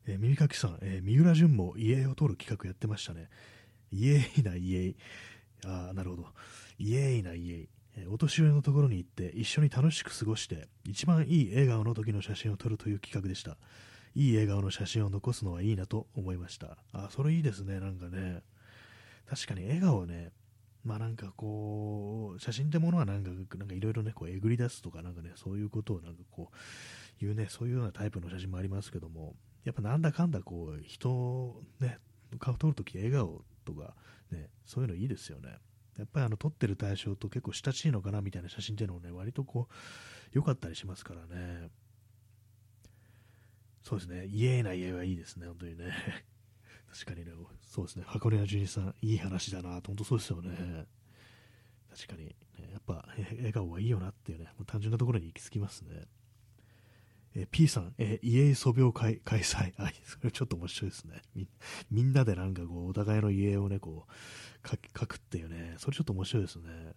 えー、耳かきさん、えー、三浦淳も家を通る企画やってましたね。イエーイなイエイ。ああ、なるほど。イエーイなイエイ。お年寄りのところに行って一緒に楽しく過ごして一番いい笑顔の時の写真を撮るという企画でした。いい笑顔の写真を残すのはいいなと思いました。あ、それいいですね、なんかね。確かに笑顔ね、まあなんかこう、写真ってものはなんか、いろいろね、こうえぐり出すとか、なんかね、そういうことをなんかこう、いうね、そういうようなタイプの写真もありますけども、やっぱなんだかんだこう、人を、ね、顔撮るとき笑顔とか、ね、そういうのいいですよね。やっぱりあの撮ってる対象と結構親しいのかなみたいな写真っていうのもね、割とこう、良かったりしますからね。そうですね、イエーな家はいいですね、本当にね。確かにね、そうですね、箱根屋純さん、いい話だなと、本当そうですよね。確かに、ね、やっぱ笑顔はいいよなっていうね、もう単純なところに行き着きますね。え P さん、え家素描会開催。あ、それちょっと面白いですねみ。みんなでなんかこう、お互いの家をね、こう、書くっていうね、それちょっと面白いですね。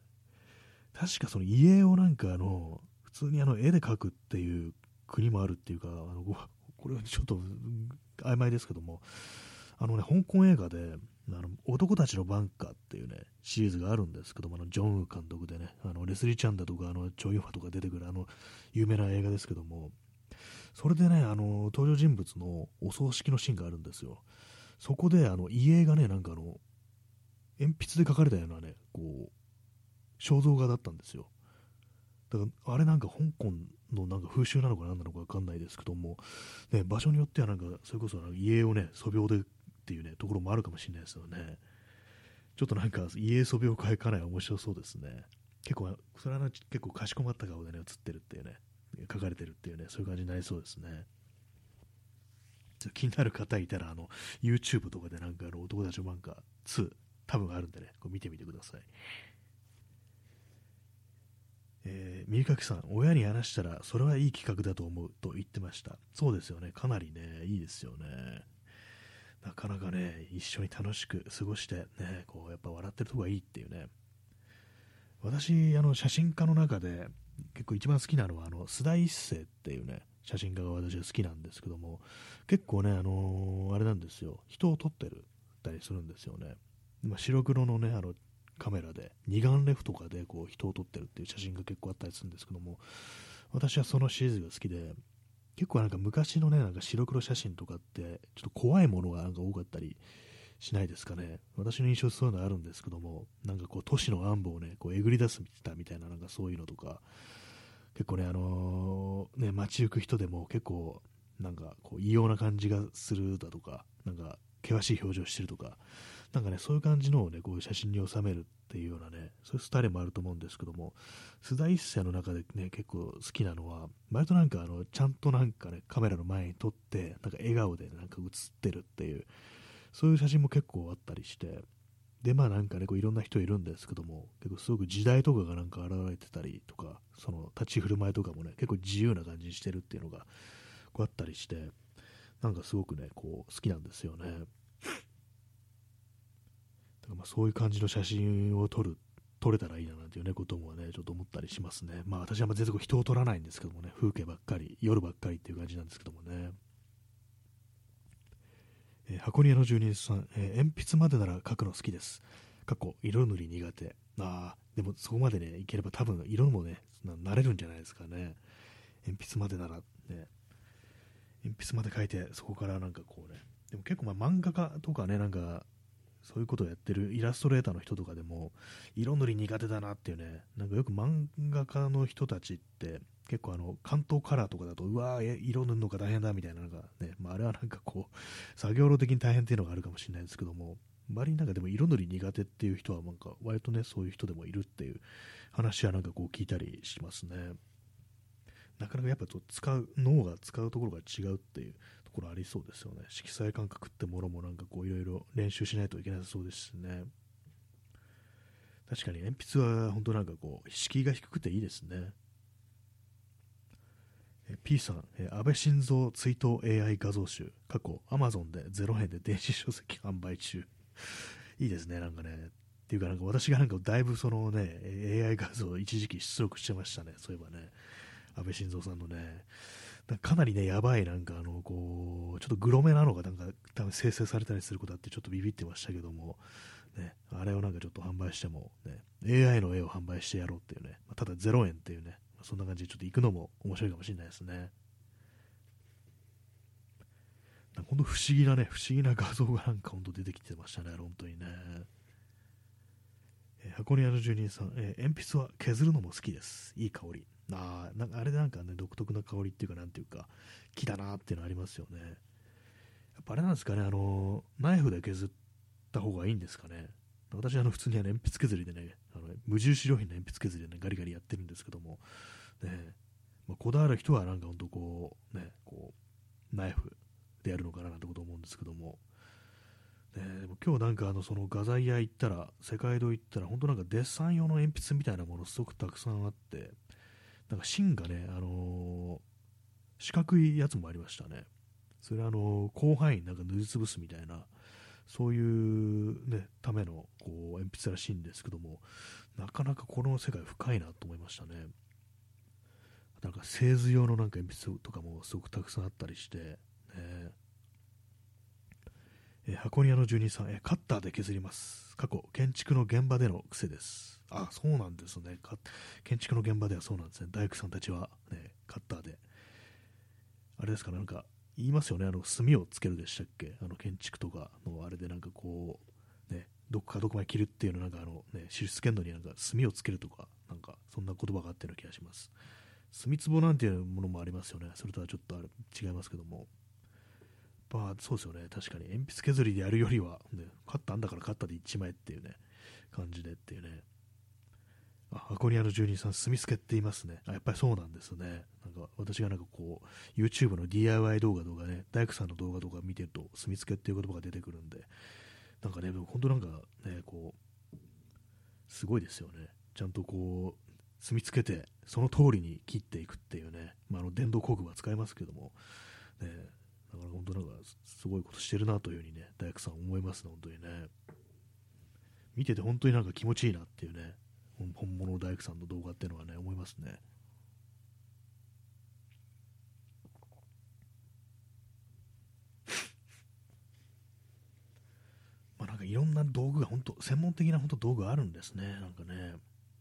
確かその家をなんかあの、普通にあの絵で描くっていう国もあるっていうか、あのこれはちょっと曖昧ですけども、あのね、香港映画で、あの男たちのバンカーっていうね、シリーズがあるんですけども、あのジョン・ウ監督でね、あのレスリー・チャンだとか、あのチョ・ヨファとか出てくるあの有名な映画ですけども、それでね、あの登場人物のお葬式のシーンがあるんですよ。そこで、あの遺影がね、なんかあの、鉛筆で描かれたようなね、こう、肖像画だったんですよ。だから、あれなんか香港のなんか風習なのか何なのか分かんないですけども、ね、場所によってはなんか、それこそ遺影をね、素描でっていうね、ところもあるかもしれないですよね。ちょっとなんか、家素描会かなり面白そうですね。結構、それは結構かしこまった顔でね、映ってるっていうね、書かれてるっていうね、そういう感じになりそうですね。気になる方いたら、あの、YouTube とかでなんかあの、男たちの漫画2、多分あるんでね、こう見てみてください。えー、三垣さん、親に話したら、それはいい企画だと思うと言ってました。そうですよね、かなりね、いいですよね。なかなかね、一緒に楽しく過ごして、ね、こう、やっぱ笑ってるとこがいいっていうね。私、あの、写真家の中で、結構一番好きなのは、あの、須田一世っていうね、写真家が私は好きなんですけども、結構ね、あのー、あれなんですよ、人を撮ってるたりするんですよね。ま、白黒のね、あの、カメラで、二眼レフとかでこう人を撮ってるっていう写真が結構あったりするんですけども、私はそのシリーズが好きで、結構なんか昔のね、なんか白黒写真とかって、ちょっと怖いものがなんか多かったりしないですかね。私の印象そういうのあるんですけども、なんかこう都市の暗部をね、こうえぐり出すみたいな、なんかそういうのとか、結構ね、あのー、ね、街行く人でも結構、なんかこう異様な感じがするだとか、なんか険しい表情してるとか、なんかね、そういう感じのをね、こう写真に収めるっていうようなね、そういうスタイルもあると思うんですけども、須田一世の中でね、結構好きなのは、割となんかあの、ちゃんとなんかね、カメラの前に撮って、なんか笑顔でなんか写ってるっていう、そういう写真も結構あったりして、で、まあなんかね、こういろんな人いるんですけども、結構すごく時代とかがなんか現れてたりとか、その立ち振る舞いとかもね、結構自由な感じにしてるっていうのが、こうあったりして、なんかすごくね、こう好きなんですよね。だからまあそういう感じの写真を撮る、撮れたらいいななんていうね、こともね、ちょっと思ったりしますね。まあ私は全然人を撮らないんですけどもね、風景ばっかり、夜ばっかりっていう感じなんですけどもね。えー、箱庭の住人さん、えー、鉛筆までなら書くの好きです。過去、色塗り苦手。ああ、でもそこまでね、いければ多分色もね、なれるんじゃないですかね。鉛筆までならね、鉛筆まで書いて、そこからなんかこうね、でも結構まあ漫画家とかね、なんかそういうことをやってるイラストレーターの人とかでも、色塗り苦手だなっていうね、なんかよく漫画家の人たちって、結構あの関東カラーとかだと、うわー、色塗るのが大変だみたいな、なんかね、まあ、あれはなんかこう、作業路的に大変っていうのがあるかもしれないですけども、周りになんかでも色塗り苦手っていう人は、なんか割とね、そういう人でもいるっていう話はなんかこう聞いたりしますね。なかなかやっぱ使う、脳が使うところが違うっていうころありそうですよね。色彩感覚ってものもなんかこういろいろ練習しないといけないそうですしね。確かに鉛筆は本当なんかこう、敷居が低くていいですね。P さん、安倍晋三追悼 AI 画像集、過去 Amazon で0円で電子書籍販売中。いいですね、なんかね。っていうか、なんか私がなんかだいぶそのね、AI 画像一時期出力してましたね、そういえばね。安倍晋三さんのね。かなりね、やばい、なんかあの、こう、ちょっとグロめなのが、なんか、多分生成されたりすることあって、ちょっとビビってましたけども、ね、あれをなんかちょっと販売しても、ね、AI の絵を販売してやろうっていうね、ただ0円っていうね、そんな感じでちょっと行くのも面白いかもしれないですね。本当不思議なね、不思議な画像がなんか本当出てきてましたね、本当にね。え、箱根屋の住人さん、えー、鉛筆は削るのも好きです。いい香り。あなんかあれでなんかね、独特な香りっていうか、なんていうか、木だなっていうのありますよね。やっぱあれなんですかね、あのナイフで削った方がいいんですかね。私あの普通にあの鉛筆削りでね、あの無印良品の鉛筆削りでね、ガリガリやってるんですけども、ねまあ、こだわる人はなんか本当こう、ね、こう、ナイフでやるのかななんてこと思うんですけども、ね、でも今日なんかあのその画材屋行ったら、世界堂行ったら、本当なんかデッサン用の鉛筆みたいなものすごくたくさんあって、なんか芯がね、あのー、四角いやつもありましたね。それあのー、広範囲になんか塗りつぶすみたいな、そういうね、ためのこう鉛筆らしいんですけども、なかなかこの世界深いなと思いましたね。なんか製図用のなんか鉛筆とかもすごくたくさんあったりして、ね、え箱庭の住人さんえ、カッターで削ります。過去、建築の現場での癖です。あ、そうなんですね。建築の現場ではそうなんですね。大工さんたちは、ね、カッターで。あれですかね、なんか、言いますよね。あの、炭をつけるでしたっけ？あの、建築とかのあれでなんかこう、ね、どこかどこまで切るっていうのなんかあの、ね、印つけるのになんか炭をつけるとか、なんか、そんな言葉があったような気がします。炭壺なんていうものもありますよね。それとはちょっとあれ違いますけども。まあ、そうですよね。確かに、鉛筆削りでやるよりは、ね、カッターあんだからカッターで1枚っていうね、感じでっていうね。あ箱庭の住人さん、住みつけって言いますね。あ、やっぱりそうなんですね。なんか私がなんかこう、YouTube の DIY 動画とかね、大工さんの動画とか見てると、住みつけっていう言葉が出てくるんで、なんかね、本当なんかね、こう、すごいですよね。ちゃんとこう、住みつけて、その通りに切っていくっていうね、まあ、あの電動工具は使いますけども、ね、だから本当なんかすごいことしてるなというふうにね、大工さん思いますね、本当にね。見てて本当になんか気持ちいいなっていうね、本物の大工さんの動画っていうのはね、思いますね。まあなんかいろんな道具が本当、専門的な本当道具あるんですね、なんかね。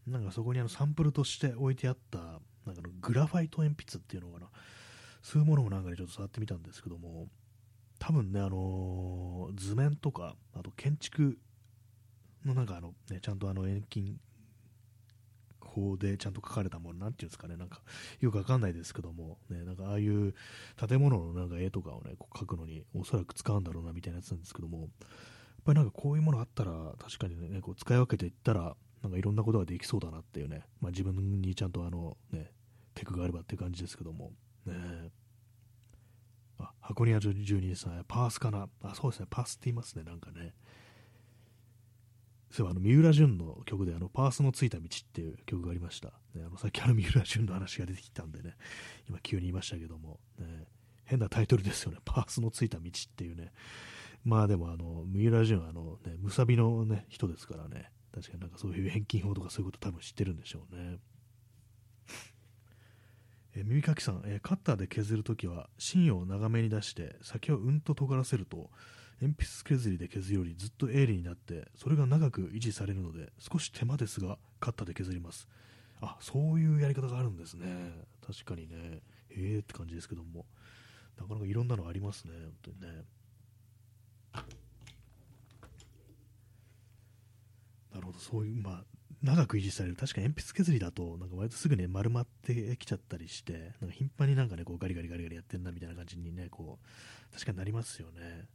なんかそこにあのサンプルとして置いてあった、なんかのグラファイト鉛筆っていうのかな、そういうものもなんかね、ちょっと触ってみたんですけども、多分ね、あのー、図面とか、あと建築のなんかあの、ね、ちゃんとあの遠近法でちゃんと書かれたもの、なんていうんですかね、なんかよくわかんないですけども、ね、なんかああいう建物のなんか絵とかをね、こう描くのにおそらく使うんだろうなみたいなやつなんですけども、やっぱりなんかこういうものあったら、確かにね、こう使い分けていったら、なんかいろんなことができそうだなっていうね、まあ、自分にちゃんとあの、ね、テクがあればっていう感じですけども、ね、あ箱庭住人さん、パースかな、あそうですね、パースって言いますね、なんかね。そういえばあの三浦淳の曲であのパースのついた道っていう曲がありました。ね、あのさっきあの三浦淳の話が出てきたんでね、今急に言いましたけども、ね、変なタイトルですよね、パースのついた道っていうね。まあでもあの三浦淳はあの、ね、むさびの、ね、人ですからね、確かになんかそういう遠近法とかそういうこと多分知ってるんでしょうね。え耳かきさん、えカッターで削るときは芯を長めに出して先をうんと尖らせると鉛筆削りで削るよりずっと鋭利になってそれが長く維持されるので少し手間ですがカッターで削ります。あそういうやり方があるんですね。確かにね。へえって感じですけども。なかなかいろんなのありますね本当にね。なるほど。そういうまあ長く維持される確か鉛筆削りだとなんか割とすぐね丸まってきちゃったりしてなんか頻繁になんかねこうガリガリガリガリやってんなみたいな感じにねこう確かになりますよね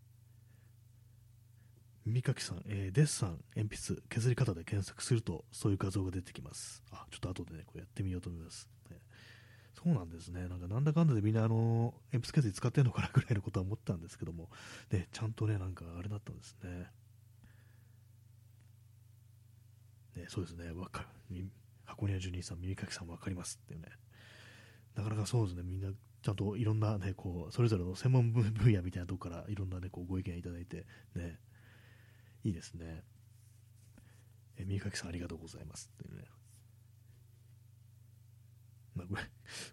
耳かきさん、えー、デッサン、鉛筆、削り方で検索すると、そういう画像が出てきます。あ、ちょっと後でね、これやってみようと思います。ね、そうなんですね。なんか、なんだかんだでみんな、あの、鉛筆削り使ってんのかなぐらいのことは思ったんですけども、ね、ちゃんとね、なんか、あれだったんですね。ね、そうですね、わかる。箱庭ジュニーさん、耳かきさん分かりますっていうね。なかなかそうですね、みんな、ちゃんといろんなね、こう、それぞれの専門分野みたいなとこからいろんなね、こう、ご意見いただいて、ね、いいですね。え三垣さんありがとうございますっていうね。まあ、これ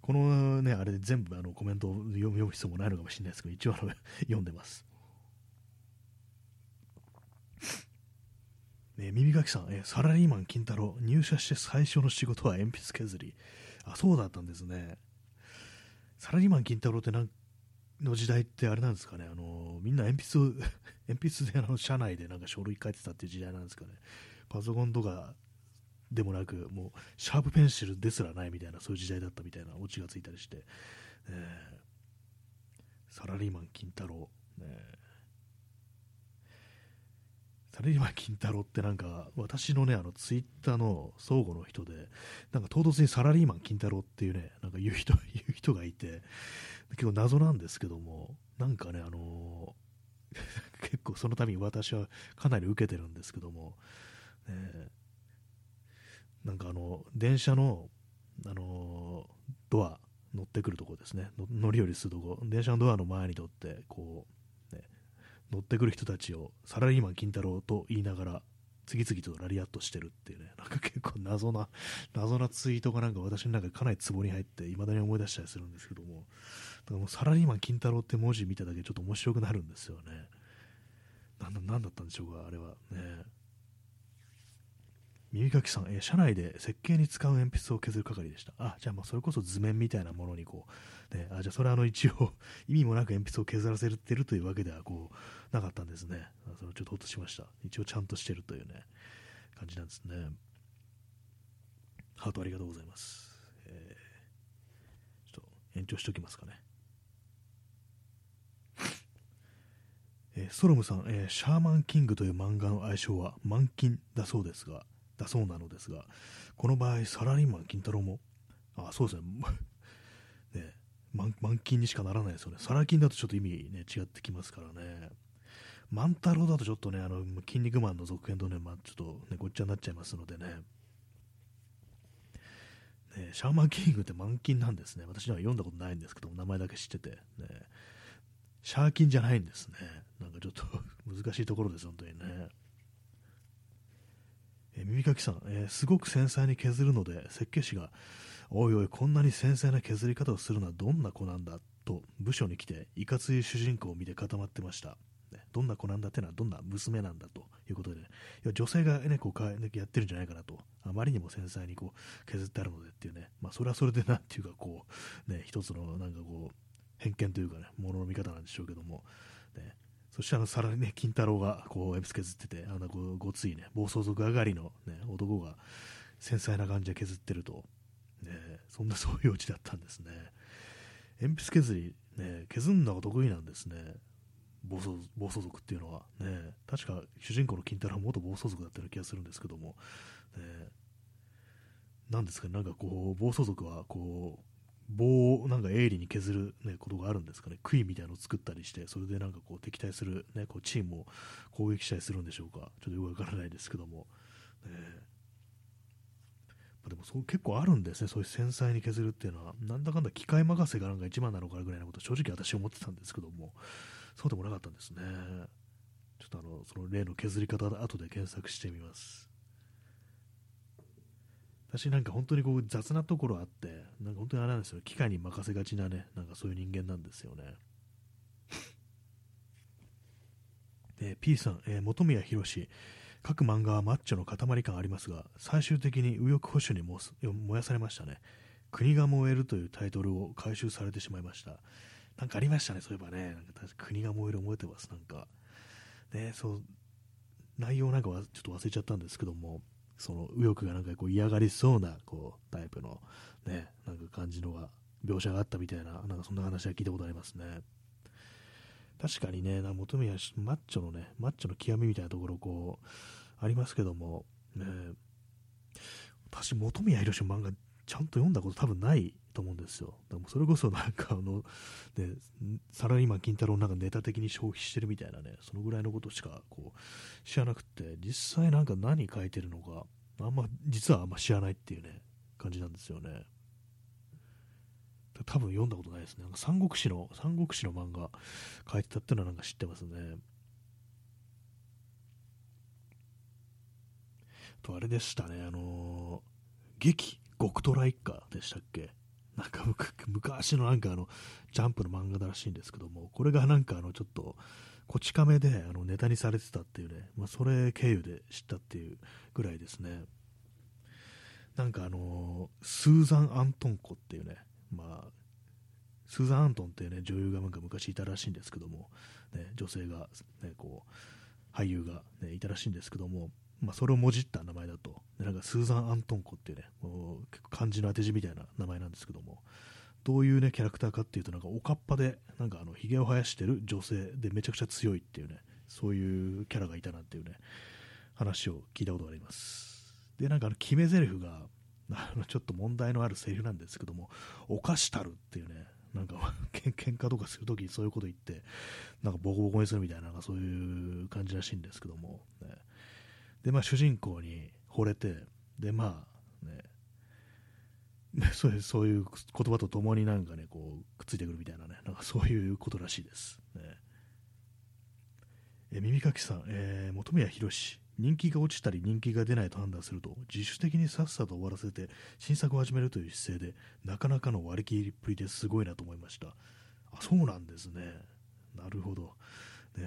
このね、あれで全部あのコメントを読む必要もないのかもしれないですけど、一応あの読んでます。ね、耳かきさん、えサラリーマン金太郎、入社して最初の仕事は鉛筆削り。あ、そうだったんですね。サラリーマン金太郎ってなんの時代ってあれなんですかね、あのみんな鉛筆 鉛筆であの社内でなんか書類書いてたっていう時代なんですかね、パソコンとかでもなく、もうシャープペンシルですらないみたいな、そういう時代だったみたいなオチがついたりして、えー、サラリーマン金太郎、ね、サラリーマン金太郎ってなんか、私のね、あのツイッターの相互の人で、なんか唐突にサラリーマン金太郎っていうね、なんか言う人、言う人がいて、結構謎なんですけども、なんかね、あのー、結構そのために私はかなり受けてるんですけども、ね、なんかあの、電車の、あのー、ドア、乗ってくるとこですね、乗り降りするとこ、電車のドアの前にとって、こう、乗ってくる人たちをサラリーマン金太郎と言いながら、次々とラリアットしてるっていうね、なんか結構謎な、謎なツイートがなんか私の中でかなりツボに入って、いまだに思い出したりするんですけども、だからもうサラリーマン金太郎って文字見ただけちょっと面白くなるんですよね。なんだなんだったんでしょうか、あれはね。耳かきさん、えー、社内で設計に使う鉛筆を削る係でした。あ、じゃあまあそれこそ図面みたいなものにこう、ね、あじゃあそれはあの一応 意味もなく鉛筆を削らせてるというわけではこうなかったんですね。それちょっとほっとしました。一応ちゃんとしてるというね、感じなんですね。ハートありがとうございます。えー、ちょっと延長しておきますかね。えー、ストロムさん、えー、シャーマンキングという漫画の愛称は満金だそうですが、だそうなのですが、この場合、サラリーマン金太郎も、あ、そうですね、ね満満金にしかならないですよね。サラ金だとちょっと意味ね、違ってきますからね。万太郎だとちょっとね、あの、筋肉マンの続編とね、まあ、ちょっとね、ごっちゃになっちゃいますのでね。ねシャーマンキングって満金なんですね。私には読んだことないんですけど名前だけ知ってて。ね、シャーキンじゃないんですね。なんかちょっと 難しいところです、本当にね。え耳かきさん、えー、すごく繊細に削るので、設計士が、おいおい、こんなに繊細な削り方をするのはどんな子なんだと部署に来て、いかつい主人公を見て固まってました。ね、どんな子なんだってのはどんな娘なんだということで、ね、いや女性が、ね、こうやってるんじゃないかなと、あまりにも繊細にこう削ってあるのでっていうね、まあ、それはそれでなんていうかこう、ね、一つのなんかこう、偏見というかね、ものの見方なんでしょうけども、ね、そしてあの、さらにね、金太郎がこう、鉛筆削ってて、あの、ごごついね、暴走族上がりのね、男が繊細な感じで削ってると、ね、そんなそういうオチだったんですね。鉛筆削り、ね、削るのが得意なんですね。暴走暴走族っていうのは、ね、確か主人公の金太郎は元暴走族だったような気がするんですけども、ね、なんですかね、なんかこう、暴走族はこう、棒をなんか鋭利に削る、ね、ことがあるんですかね、杭みたいなのを作ったりして、それでなんかこう敵対する、ね、こうチームを攻撃したりするんでしょうか、ちょっとよくわからないですけども、ね、でもそう結構あるんですね、そういう繊細に削るっていうのは、なんだかんだ機械任せがなんか一番なのかぐらいのこと、正直私思ってたんですけども、そうでもなかったんですね。ちょっとあの、その例の削り方、後で検索してみます。私なんか本当にこう雑なところあって、なんか本当にあれなんですよ、機械に任せがちなね、なんかそういう人間なんですよね。えー、P さん、えー、本宮宏各漫画はマッチョの塊感ありますが、最終的に右翼保守に燃やされましたね。国が燃えるというタイトルを回収されてしまいました。なんかありましたね、そういえばね。なんか国が燃える覚えてます、なんか。ね、そう、内容なんかはちょっと忘れちゃったんですけども、その右翼がなんかこう嫌がりそうなこうタイプのね、なんか感じのが描写があったみたいな、なんかそんな話は聞いたことありますね。確かにね、求めやマッチョのね、マッチョの極みみたいなところこう、ありますけども、ね、私、元宮宏の漫画ちゃんと読んだこと多分ないと思うんですよ。でもそれこそなんかあの、ね、サラリーマン金太郎なんかネタ的に消費してるみたいなね、そのぐらいのことしかこう知らなくて、実際なんか何書いてるのか、あんま、実はあんま知らないっていうね、感じなんですよね。多分読んだことないですね。なんか三国志の、三国志の漫画書いてたっていうのはなんか知ってますね。と、あれでしたね、あのー、劇、極トラ一家でしたっけ？なんか昔のなんかあのジャンプの漫画だらしいんですけども、これがなんかあのちょっとこち亀であのネタにされてたっていうね、まあ、それ経由で知ったっていうぐらいですね。なんかあのスーザン・アントンコっていうね、まあ、スーザン・アントンっていうね女優がなんか昔いたらしいんですけども、ね、女性が、ね、こう俳優が、ね、いたらしいんですけども、まあ、それをもじった名前だと、なんかスーザン・アントンコっていうね、もう結構漢字の当て字みたいな名前なんですけども、どういうね、キャラクターかっていうと、なんかおかっぱで、なんかあの、髭を生やしてる女性でめちゃくちゃ強いっていうね、そういうキャラがいたなっていうね、話を聞いたことがあります。で、なんかあの、決め台詞が、あの、ちょっと問題のあるセリフなんですけども、犯したるっていうね、なんか 喧嘩とかするときにそういうこと言って、なんかボコボコにするみたいな、そういう感じらしいんですけども、ね、で、まあ、主人公に惚れて、で、まあ、ね、そういうそういう言葉とともになんかね、こう、くっついてくるみたいなね、なんかそういうことらしいです。ね、え耳かきさん、えー、本宮宏人気が落ちたり人気が出ないと判断すると自主的にさっさと終わらせて新作を始めるという姿勢でなかなかの割り切りっぷりですごいなと思いました。あそうなんですね。なるほど。ね。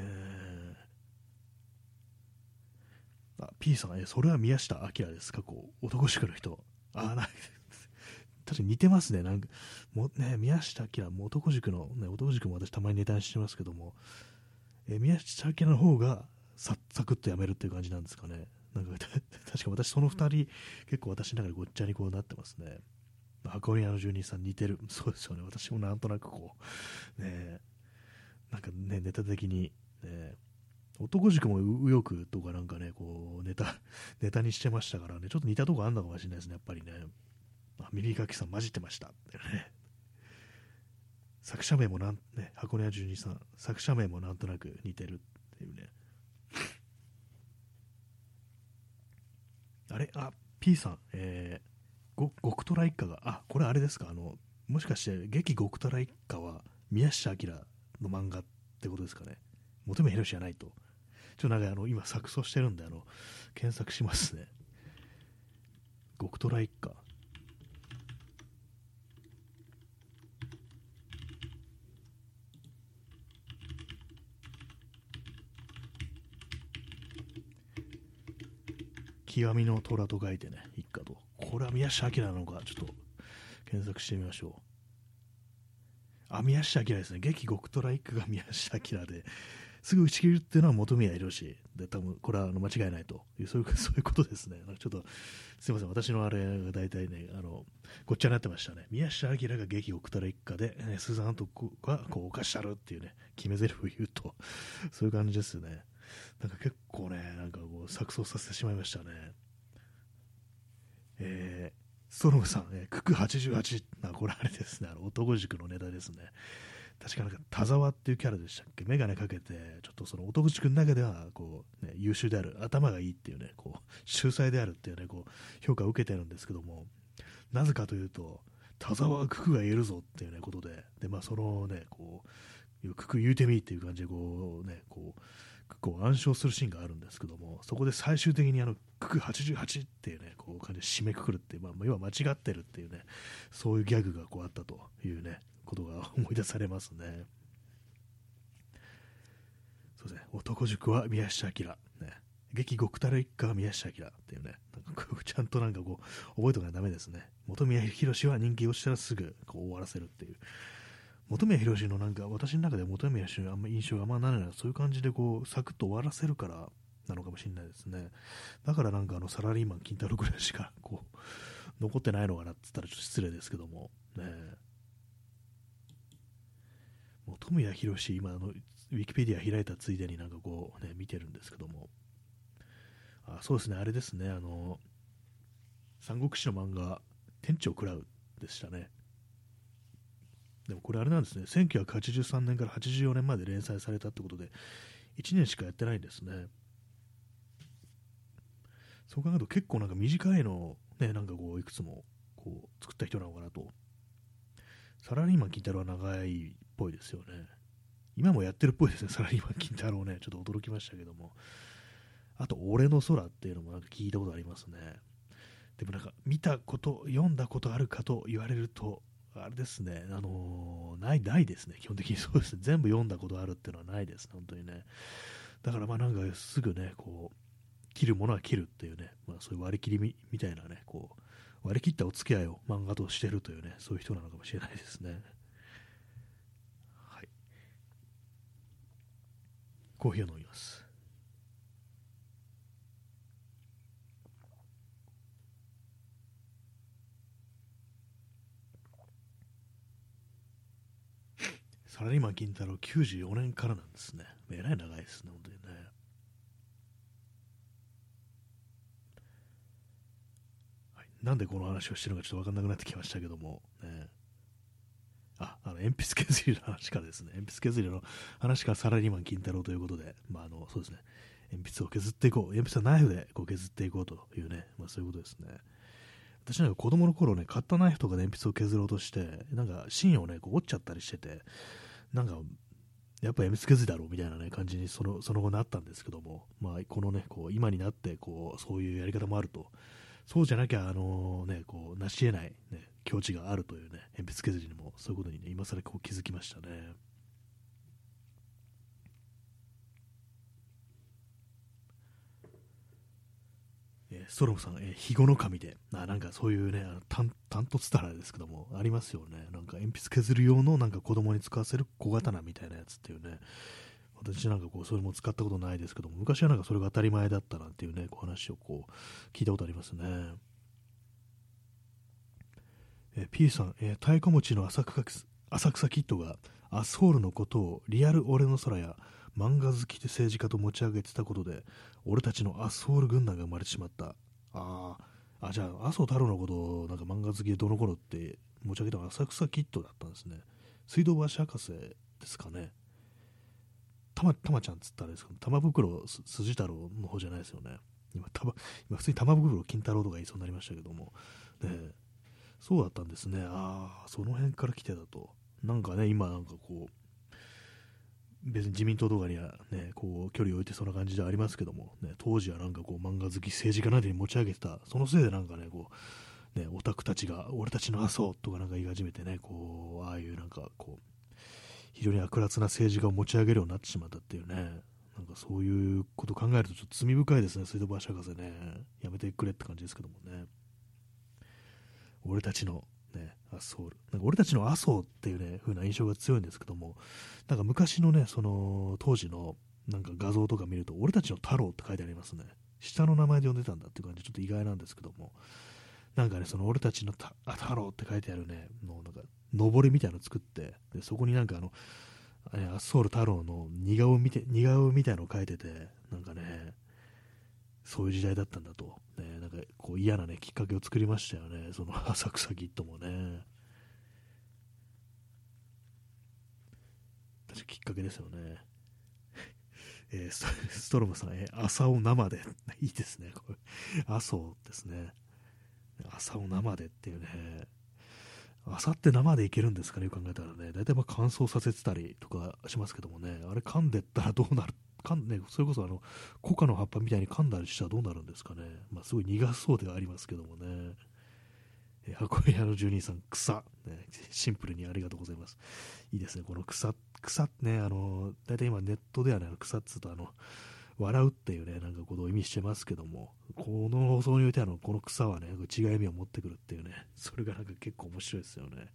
あ、P さん、え、それは宮下明ですか？こう、男塾の人。あ、な、確かに似てますね。なんか、もね、宮下明も男塾の、ね、男塾も私たまにネタにしてますけども、え宮下明の方がササクッとやめるっていう感じなんですかね。なんか、確か私その2人、結構私の中でごっちゃにこうなってますね。箱庭の住人さん似てる。そうですよね。私もなんとなくこう、ね、なんかね、ネタ的に、ね、男塾も右翼とかなんかね、こう、ネタ、ネタにしてましたからね、ちょっと似たとこあんのかもしれないですね、やっぱりね。あ、ミリーガキさん混じってましたね。作者名もなん、ね、箱根屋十二さん、作者名もなんとなく似てるっていうね。あれ？あ、P さん、えー、極虎一家が、あ、これあれですか、あの、もしかして、劇極虎一家は宮下明の漫画ってことですかね。求め広しじゃないと。ちょっとなんかあの、今錯綜してるんで、あの、検索しますね。極虎一家。極みの虎と書いてね、一家と。これは宮下明なのか、ちょっと検索してみましょう。あ、宮下明ですね。劇極虎一家が宮下明で、すぐ打ち切るっていうのは本宮宏で、多分これはあの間違いないという、そういう、そういうことですね。ちょっと、すみません。私のあれが大体ね、あの、ごっちゃになってましたね。宮下明が劇極虎一家で、ね、スーザンとがこう犯したるっていうね、決め台詞を言うと、そういう感じですね。なんか結構ね、なんかこう、錯綜させてしまいましたね。えー、ストロムさん、えー、クク88、あ、これあれですね、あの男塾のネタですね。確かなんか田沢っていうキャラでしたっけ、眼鏡かけて、ちょっとその男塾の中ではこう、ね、優秀である、頭がいいっていうね、こう秀才であるっていうね、こう評価を受けてるんですけども、なぜかというと、田沢はククが言えるぞっていうね、ことで、で、まあ、そのね、こう、クク言うてみっていう感じで、こうね、こう、こう暗唱するシーンがあるんですけども、そこで最終的にあの、クク88っていうね、こう感じで締めくくるっていう、まあ、要は間違ってるっていうね、そういうギャグがこうあったというね、ことが思い出されますね。そうですね、男塾は宮下明、ね、劇極たる一家は宮下明っていうね、なんかちゃんとなんかこう、覚えとかないとダメですね。本宮宏は人気落ちたらすぐこう終わらせるっていう。本宮宏のなんか私の中で本宮宏あんま印象があんまならなそういう感じでこうサクッと終わらせるからなのかもしれないですね。だからなんかあのサラリーマン金太郎ぐらいしかこう残ってないのかなって言ったらちょっと失礼ですけども。ね。本宮宏今あのウィキペディア開いたついでになんかこうね見てるんですけどもあそうですねあれですねあの三国志の漫画店長食らうでしたねでもこれあれなんですね、1983年から84年まで連載されたってことで、1年しかやってないんですね。そう考えると結構なんか短いのね、なんかこういくつもこう作った人なのかなと。サラリーマン金太郎は長いぽいですよね。今もやってるっぽいですね、サラリーマン金太郎ね。ちょっと驚きましたけども。あと、俺の空っていうのもなんか聞いたことありますね。でもなんか見たこと、読んだことあるかと言われると、あれですね、あのー、ない、ないですね、基本的にそうですね、全部読んだことあるっていうのはないですね、本当にね。だからまあなんかすぐね、こう、切るものは切るっていうね、まあそういう割り切りみみたいなね、こう、割り切ったお付き合いを漫画としてるというね、そういう人なのかもしれないですね。はい。コーヒーを飲みます。サラリーマン金太郎94年からなんですね。えらい長いですね、本当にね。はい、なんでこの話をしてるのかちょっと分かんなくなってきましたけども、ね、あ、あの鉛筆削りの話からですね、鉛筆削りの話からサラリーマン金太郎ということで、まあ、あのそうですね、鉛筆を削っていこう、鉛筆はナイフでこう削っていこうというね、まあ、そういうことですね。私なんか子供の頃ね、買ったナイフとかで鉛筆を削ろうとして、なんか芯をね、こう折っちゃったりしてて、なんか、やっぱやみつけずだろうみたいな、ね、感じにそのその後なったんですけども、まあ、このね、こう今になってこうそういうやり方もあると、そうじゃなきゃ、あのね、こう成し得ない、ね、境地があるというね、鉛筆削りにもそういうことにね、今更こう気づきましたね。えー、ストロムさん、えー、肥後の神で、あなんかそういうね、単突たらですけども、ありますよね。なんか鉛筆削る用のなんか子供に使わせる小刀みたいなやつっていうね、私なんかこう、それも使ったことないですけども、昔はなんかそれが当たり前だったなんていうね、こう話をこう、聞いたことありますね。え、P さん、えー、太鼓持ちの浅草浅草キッドがアスホールのことをリアル俺の空や漫画好きで政治家と持ち上げてたことで、俺たちのアスホール軍団が生まれてしまった。ああ、じゃあ、麻生太郎のことをなんか漫画好きでどの頃って持ち上げたの浅草キッドだったんですね。水道橋博士ですかね。たま、たまちゃんっつったらですか玉袋筋太郎の方じゃないですよね。今、た、今普通に玉袋金太郎とか言いそうになりましたけども。ね、そうだったんですね。ああ、その辺から来てたと。なんかね、今なんかこう、別に自民党とかにはね、こう、距離を置いてそんな感じではありますけども、ね、当時はなんかこう、漫画好き政治家などに持ち上げてた、そのせいでなんかね、こう、ね、オタクたちが、俺たちの麻生とかなんか言い始めてね、こう、ああいうなんかこう、非常に悪辣な政治家を持ち上げるようになってしまったっていうね、なんかそういうこと考えるとちょっと罪深いですね、水道橋博士ね。やめてくれって感じですけどもね。俺たちのね、アソール。なんか俺たちの麻生っていうね、風な印象が強いんですけども、なんか昔のね、その当時のなんか画像とか見ると、俺たちの太郎って書いてありますね。下の名前で呼んでたんだっていう感じ、ちょっと意外なんですけども、なんかね、その俺たちの太郎って書いてあるね、のなんか、上りみたいなの作って、でそこになんかあの、アソール太郎の似顔見て似顔みたいなのを書いてて、なんかね、そういう時代だったんだと、ね、なんかこう嫌な、ね、きっかけを作りましたよね、その 浅草キッドもね。確かきっかけですよね。えー、ストロムさん、えー、朝を生で。いいですね、これ。朝をですね。朝を生でっていうね。朝って生でいけるんですかね、よく考えたらね。大体まあ乾燥させてたりとかしますけどもね。あれ噛んでったらどうなるかんね、それこそあの、コカの葉っぱみたいに噛んだりしたらどうなるんですかね。まあ、すごい苦そうではありますけどもね。えー、箱屋の住人さん、草、ね。シンプルにありがとうございます。いいですね、この草、草ね、あの、大体今ネットではね、草っつうとあの、笑うっていうね、なんかことを意味してますけども、この放送においてあの、この草はね、違い意味を持ってくるっていうね、それがなんか結構面白いですよね。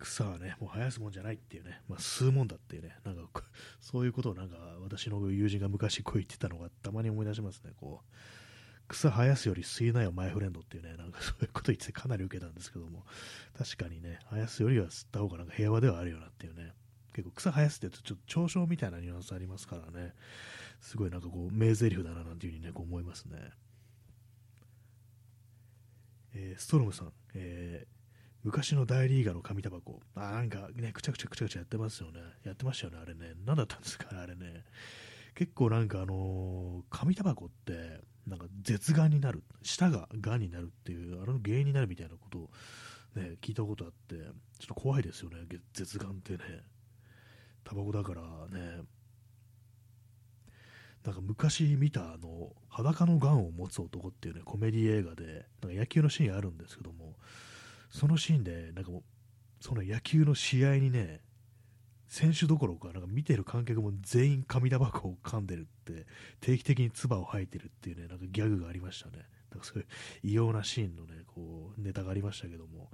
草はね、もう生やすもんじゃないっていうね、まあ、吸うもんだっていうね、なんか、そういうことをなんか、私の友人が昔こう言ってたのがたまに思い出しますね、こう。草生やすより吸いなよ、マイフレンドっていうね、なんかそういうこと言ってかなり受けたんですけども、確かにね、生やすよりは吸った方がなんか平和ではあるよなっていうね、結構草生やすって言うとちょっと嘲笑みたいなニュアンスありますからね、すごいなんかこう、名台詞だななんていうふうにね、こう思いますね。えー、ストロムさん、えー昔の大リーガーの紙タバコ。あ、なんかね、くちゃくちゃくちゃくちゃやってますよね。やってましたよね、あれね。何だったんですかね、あれね。結構なんかあのー、紙タバコって、なんか絶眼になる。舌が癌になるっていう、あれの原因になるみたいなことをね、聞いたことあって、ちょっと怖いですよね、絶眼ってね。タバコだからね。なんか昔見たあの、裸の癌を持つ男っていうね、コメディ映画で、なんか野球のシーンあるんですけども、そのシーンで、なんかもう、その野球の試合にね、選手どころか、なんか見てる観客も全員紙タバコを噛んでるって、定期的に唾を吐いてるっていうね、なんかギャグがありましたね。なんかそういう異様なシーンのね、こう、ネタがありましたけども、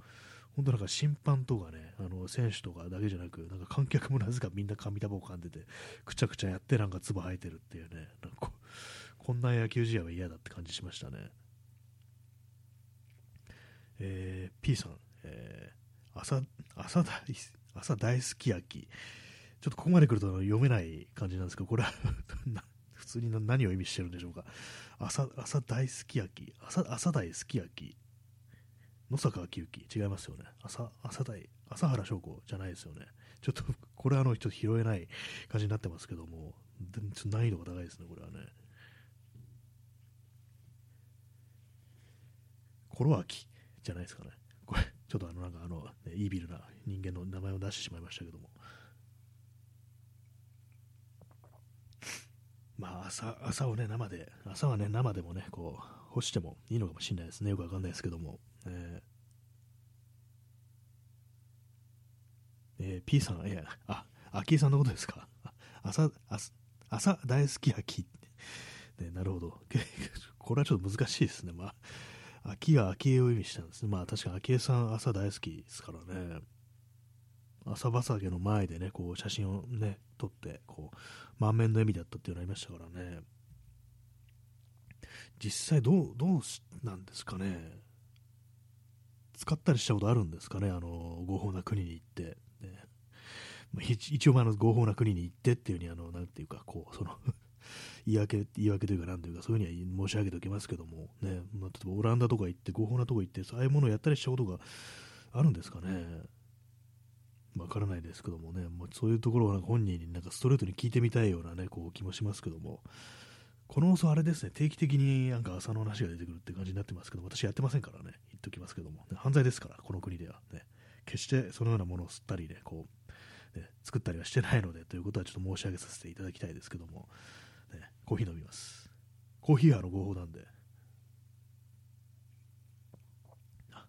本当なんか審判とかね、あの選手とかだけじゃなく、なんか観客もなぜかみんな紙タバコ噛んでて、くちゃくちゃやってなんか唾吐いてるっていうね、なんかこんな野球試合は嫌だって感じしましたね。えー、P さん、えー、朝、朝大、朝大好き焼き。ちょっとここまで来ると読めない感じなんですけど、これは 普通に何を意味してるんでしょうか。朝、朝大好き焼き。朝、朝大好き焼き。野坂昭之。違いますよね。朝、朝大、朝原翔子じゃないですよね。ちょっと、これはあの、人拾えない感じになってますけども、難易度が高いですね、これはね。コロアキ。じゃないですかね。これ、ちょっとあの、なんかあの、ね、イービルな人間の名前を出してしまいましたけども。まあ、朝、朝をね、生で、朝はね、生でもね、こう、干してもいいのかもしれないですね。よくわかんないですけども。えー、えー、P さん、いや、あ、アキさんのことですか？朝、朝、朝大好き秋。ね、なるほど。これはちょっと難しいですね。まあ、秋が秋江を意味したんですね。まあ確かに秋江さん朝大好きですからね。朝畑の前でね、こう写真をね、撮って、こう、満面の笑みだったっていうのありましたからね。実際どう、どうなんですかね。使ったりしたことあるんですかね、あの、合法な国に行って。ね、一応あの合法な国に行ってっていうふうにあのなんていうかこうその言い訳言い訳というかなんというかそういうふうには申し上げておきますけどもね、まあ、例えばオランダとか行って合法なとこ行ってそういうものをやったりしたことがあるんですかね。わからないですけどもね、まあ、そういうところをなんか本人になんかストレートに聞いてみたいようなねこう気もしますけども。この放送あれですね。定期的になんか朝の話が出てくるって感じになってますけど私やってませんからね。言っておきますけども、犯罪ですからこの国では。ね決してそのようなものを吸ったりねこうね作ったりはしてないのでということはちょっと申し上げさせていただきたいですけども、コーヒー飲みます。コーヒーはの合法なんで。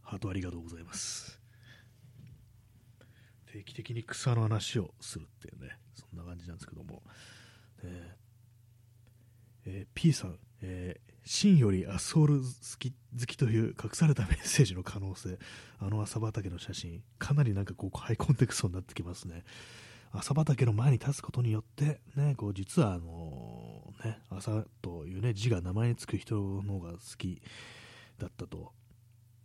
ハートありがとうございます。定期的に草の話をするっていうねそんな感じなんですけども、ねえー、P さん、えー、真よりアソール好き好きという隠されたメッセージの可能性。あの朝畑の写真かなりなんかこうハイコンテクストになってきますね。朝畑の前に立つことによって、ね、こう実はあのね、朝という、ね、字が名前につく人の方が好きだったと。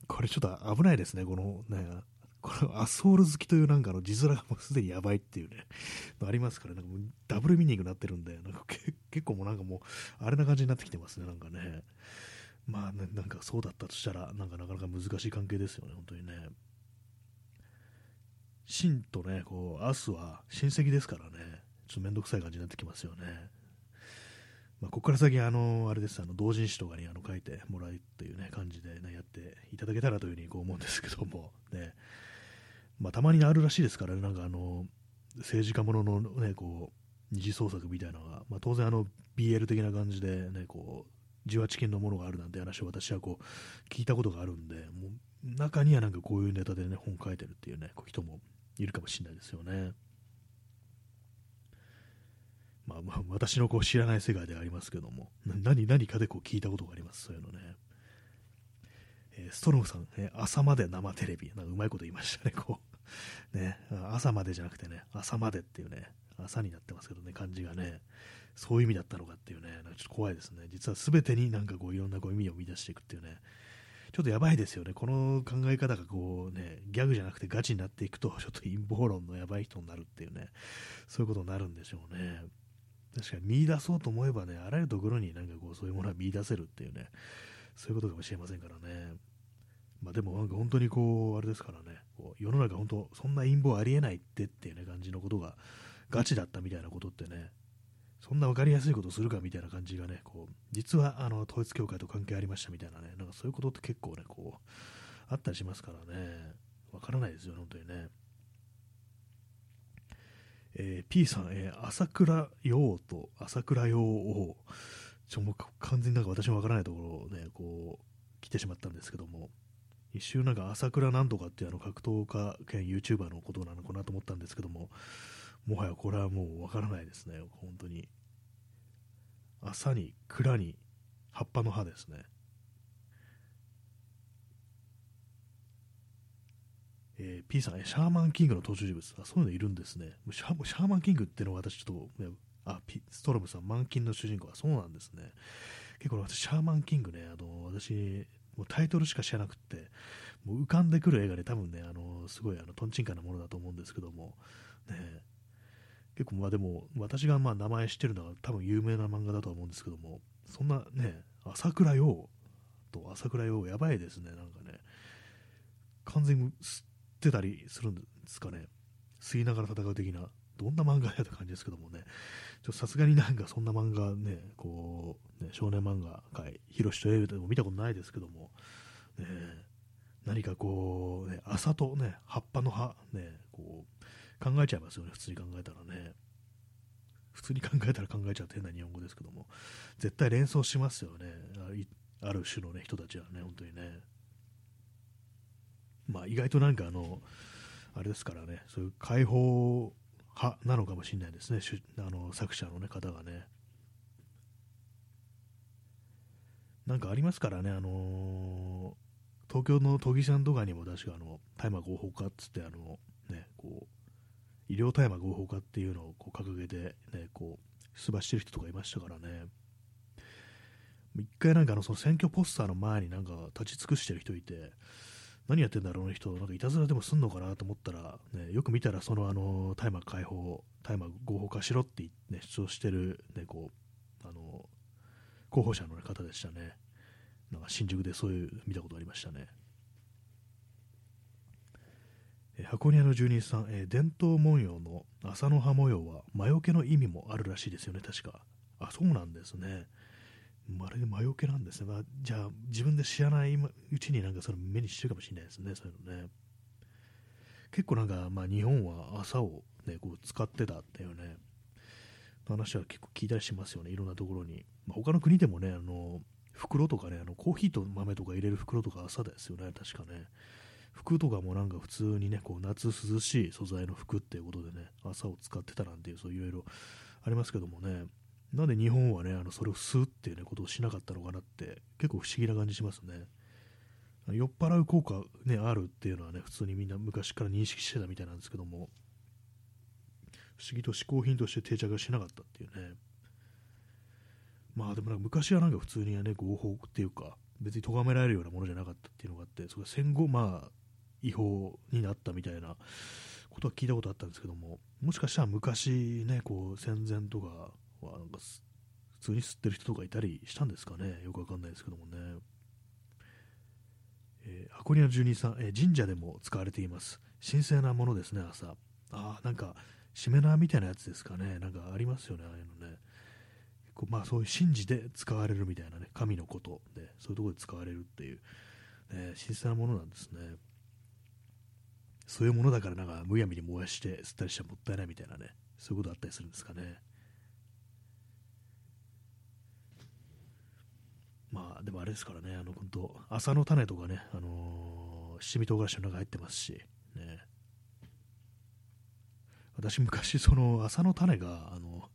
これちょっと危ないですね、このね、このアソール好きというなんかの字面がもうすでにやばいっていうね、ありますからなんかもうダブルミニングになってるんで、なんか結構もうなんかもう、あれな感じになってきてますね、なんかね。まあ、ね、なんかそうだったとしたら、なんかなかなか難しい関係ですよね、本当にね。真とね、こう、明日は親戚ですからね、ちょっとめんどくさい感じになってきますよね。まあ、ここから先、あの、あれです、あの、同人誌とかにあの書いてもらうっていうね、感じでね、やっていただけたらというふうにこう思うんですけども、ね、まあ、たまにあるらしいですからね、なんかあの、政治家もののね、こう、二次創作みたいなのが、まあ、当然あの、BL 的な感じでね、こう、受話チキンのものがあるなんて話を私はこう、聞いたことがあるんで、もう、中にはなんかこういうネタでね、本書いてるっていうね、こう人もいるかもしれないですよね。まあ、まあ、私のこう知らない世界ではありますけども、何、何かでこう聞いたことがあります、そういうのね。えー、ストロムさん、え、朝まで生テレビ、なんかうまいこと言いましたね、こう。ね、朝までじゃなくてね、朝までっていうね、朝になってますけどね、漢字がね、そういう意味だったのかっていうね、なんかちょっと怖いですね。実は全てになんかこういろんなこう意味を生み出していくっていうね、ちょっとやばいですよね。この考え方がこうね、ギャグじゃなくてガチになっていくと、ちょっと陰謀論のやばい人になるっていうね、そういうことになるんでしょうね。確かに見出そうと思えばね、あらゆるところになんかこう、そういうものは見出せるっていうね、そういうことかもしれませんからね。まあでもなんか本当にこう、あれですからね、こう世の中本当、そんな陰謀ありえないってっていうね、感じのことが、ガチだったみたいなことってね、そんな分かりやすいことするかみたいな感じがね、こう、実はあの統一教会と関係ありましたみたいなね、なんかそういうことって結構ね、こう、あったりしますからね、わからないですよね、本当にね。えー、P さん、えー、朝倉陽と朝倉陽を、ちょもう完全になんか私もわからないところをね、こう、来てしまったんですけども、一瞬なんか朝倉なんとかっていうあの格闘家兼 YouTuber のことなのかなと思ったんですけども、もはやこれはもうわからないですね、本当に。朝に蔵に葉っぱの葉ですね。えー、P さん、シャーマンキングの登場人物。あ、そういうのいるんですね。シャシャーマンキングっていうのは私ちょっと、あ、P、ストロムさん、マンキンの主人公はそうなんですね。結構私、シャーマンキングね、あの、私、もうタイトルしか知らなくて、もう浮かんでくる映画で多分ね、あの、すごいあの、トンチンカンなものだと思うんですけども、ね、結構まあでも、私がまあ名前知ってるのは多分有名な漫画だと思うんですけども、そんなね、朝倉陽と朝倉陽、やばいですね、なんかね、完全にってたりするんですかね、吸いながら戦う的な、どんな漫画やって感じですけどもね、さすがになんかそんな漫画ね、こう、ね、少年漫画界、ヒロシとエイでも見たことないですけども、ね、何かこう、ね、朝とね、葉っぱの葉、ね、こう、考えちゃいますよね、普通に考えたらね。普通に考えたら考えちゃうって変な日本語ですけども、絶対連想しますよね、ある種の、ね、人たちはね、本当にね。まあ、意外となんかあの、あれですからね、そういう解放派なのかもしれないですね、あの作者の、ね、方がね。なんかありますからね、あのー、東京の都議さんとかにも確かあの大麻合法化っつってあの、ね、こう医療大麻合法化っていうのをこう掲げて、ね、こう出馬してる人とかいましたからね、一回なんかあのその選挙ポスターの前になんか立ち尽くしてる人いて、何やってんだろう、の人、なんかいたずらでもすんのかなと思ったら、ね、よく見たら、そのあの大麻解放、大麻合法化しろって、ね、主張してる、ね、こうあの候補者の方でしたね。なんか新宿でそういう見たことありましたね。え箱庭の住人さん、え、伝統文様の朝の葉模様は魔除けの意味もあるらしいですよね、確か。あ、そうなんですね。まるで魔除けなんですね。まあ、じゃあ、自分で知らないうちになんかその目にしてるかもしれないですね、そういうのね。結構なんか、まあ、日本は朝を、ね、こう使ってたっていうね、話は結構聞いたりしますよね、いろんなところに。まあ、他の国でもね、あの袋とかね、あのコーヒーと豆とか入れる袋とか朝ですよね、確かね。服とかもなんか普通にね、こう夏涼しい素材の服っていうことでね、朝を使ってたなんていう、そういろいろありますけどもね、なんで日本はね、あのそれを吸うっていう、ね、ことをしなかったのかなって、結構不思議な感じしますね。酔っ払う効果、ね、あるっていうのはね、普通にみんな昔から認識してたみたいなんですけども、不思議と嗜好品として定着しなかったっていうね。まあでもなんか昔はなんか普通にはね、合法っていうか、別に咎められるようなものじゃなかったっていうのがあって、それ戦後、まあ、違法になったみたいなことは聞いたことあったんですけども、もしかしたら昔ね、こう戦前とかはなんか普通に吸ってる人とかいたりしたんですかね、よくわかんないですけどもね。えー、箱庭住人さん、えー、神社でも使われています。神聖なものですね、朝。ああ、なんか、しめ縄みたいなやつですかね。なんかありますよね、ああいうのね。こうまあ、そういう神事で使われるみたいなね、神のことで、そういうところで使われるっていう、え、神聖なものなんですね。そういうものだからなんかむやみに燃やして吸ったりしたらもったいないみたいなね、そういうことあったりするんですかね。まあでもあれですからね、あの本当、朝の種とかね、あのー、七味唐辛子の中入ってますし、ね。私昔その朝の種が、あの、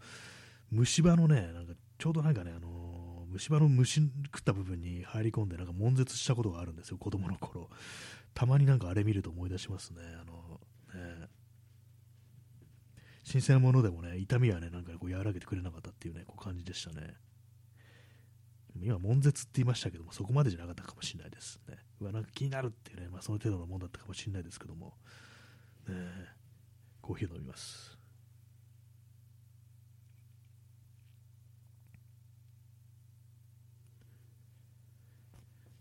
虫歯のね、なんかちょうどなんかね、あのー、虫歯の虫食った部分に入り込んでなんか悶絶したことがあるんですよ、子供の頃。たまになんかあれ見ると思い出しますね。あのね新鮮なものでもね、痛みはね、なんかこう和らげてくれなかったっていうね、こう感じでしたね。今、悶絶って言いましたけども、そこまでじゃなかったかもしれないですね。うわ、なんか気になるっていうね、まあ、その程度のもんだったかもしれないですけども、ね、コーヒーを飲みます。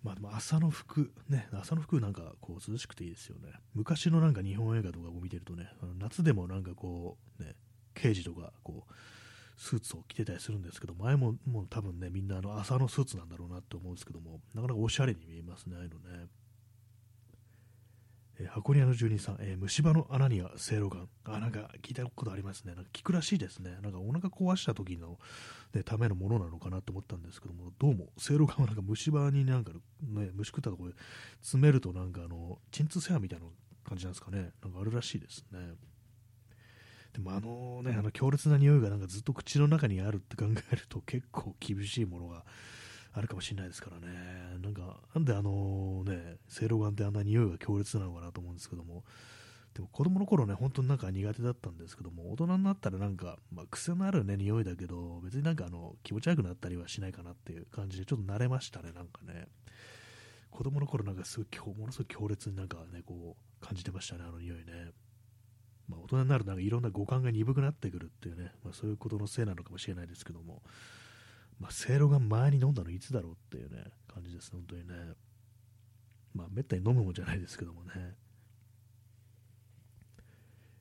まあ、でも朝の服、ね、朝の服なんかこう涼しくていいですよね。昔のなんか日本映画とかを見てるとね、あの夏でもなんかこう、ね、刑事とかこう、スーツを着てたりするんですけど、前ももう多分ね、みんなあの朝のスーツなんだろうなって思うんですけども、なかなかおしゃれに見えますね、ああいうのね。えー、箱庭の住人さん、えー、虫歯の穴にはせいろがん。あ、なんか聞いたことありますね。なんか聞くらしいですね。なんかお腹壊した時の、ね、ためのものなのかなと思ったんですけども、どうも、せいろがんはなんか虫歯になんか、ね、虫食ったところで詰めるとなんかあの、鎮痛セアみたいな感じなんですかね。なんかあるらしいですね。でもあのね、あの強烈な匂いがなんかずっと口の中にあるって考えると結構厳しいものがあるかもしれないですからね。なんか、なんであのね、せいろがんってあんな匂いが強烈なのかなと思うんですけども、でも子供の頃ね、本当になんか苦手だったんですけども、大人になったらなんか、まあ、癖のあるね、匂いだけど、別になんかあの、気持ち悪くなったりはしないかなっていう感じで、ちょっと慣れましたね、なんかね。子供の頃なんかすごい、ものすごい強烈になんかね、こう、感じてましたね、あの匂いね。まあ、大人になるとなんかいろんな五感が鈍くなってくるっていうね、まあ、そういうことのせいなのかもしれないですけども、まあ、せいろが前に飲んだのいつだろうっていうね、感じです、本当にね。まあ、めったに飲むもんじゃないですけどもね。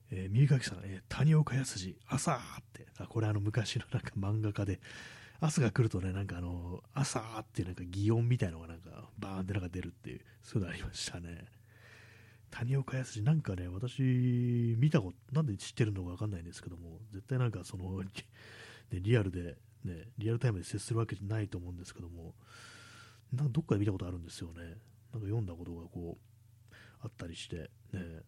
えー、耳かきさん、えー、谷岡康二、朝って、あ、これあの昔のなんか漫画家で、朝が来るとね、なんかあの、朝ってなんか擬音みたいのがなんかバーンってなんか出るっていう、そういうのありましたね。谷岡康なんかね、私、見たこと、なんで知ってるのかわかんないんですけども、絶対なんかその、ね、リアルで、ね、リアルタイムで接するわけじゃないと思うんですけども、なんかどっかで見たことあるんですよね。なんか読んだことがこう、あったりして、ね。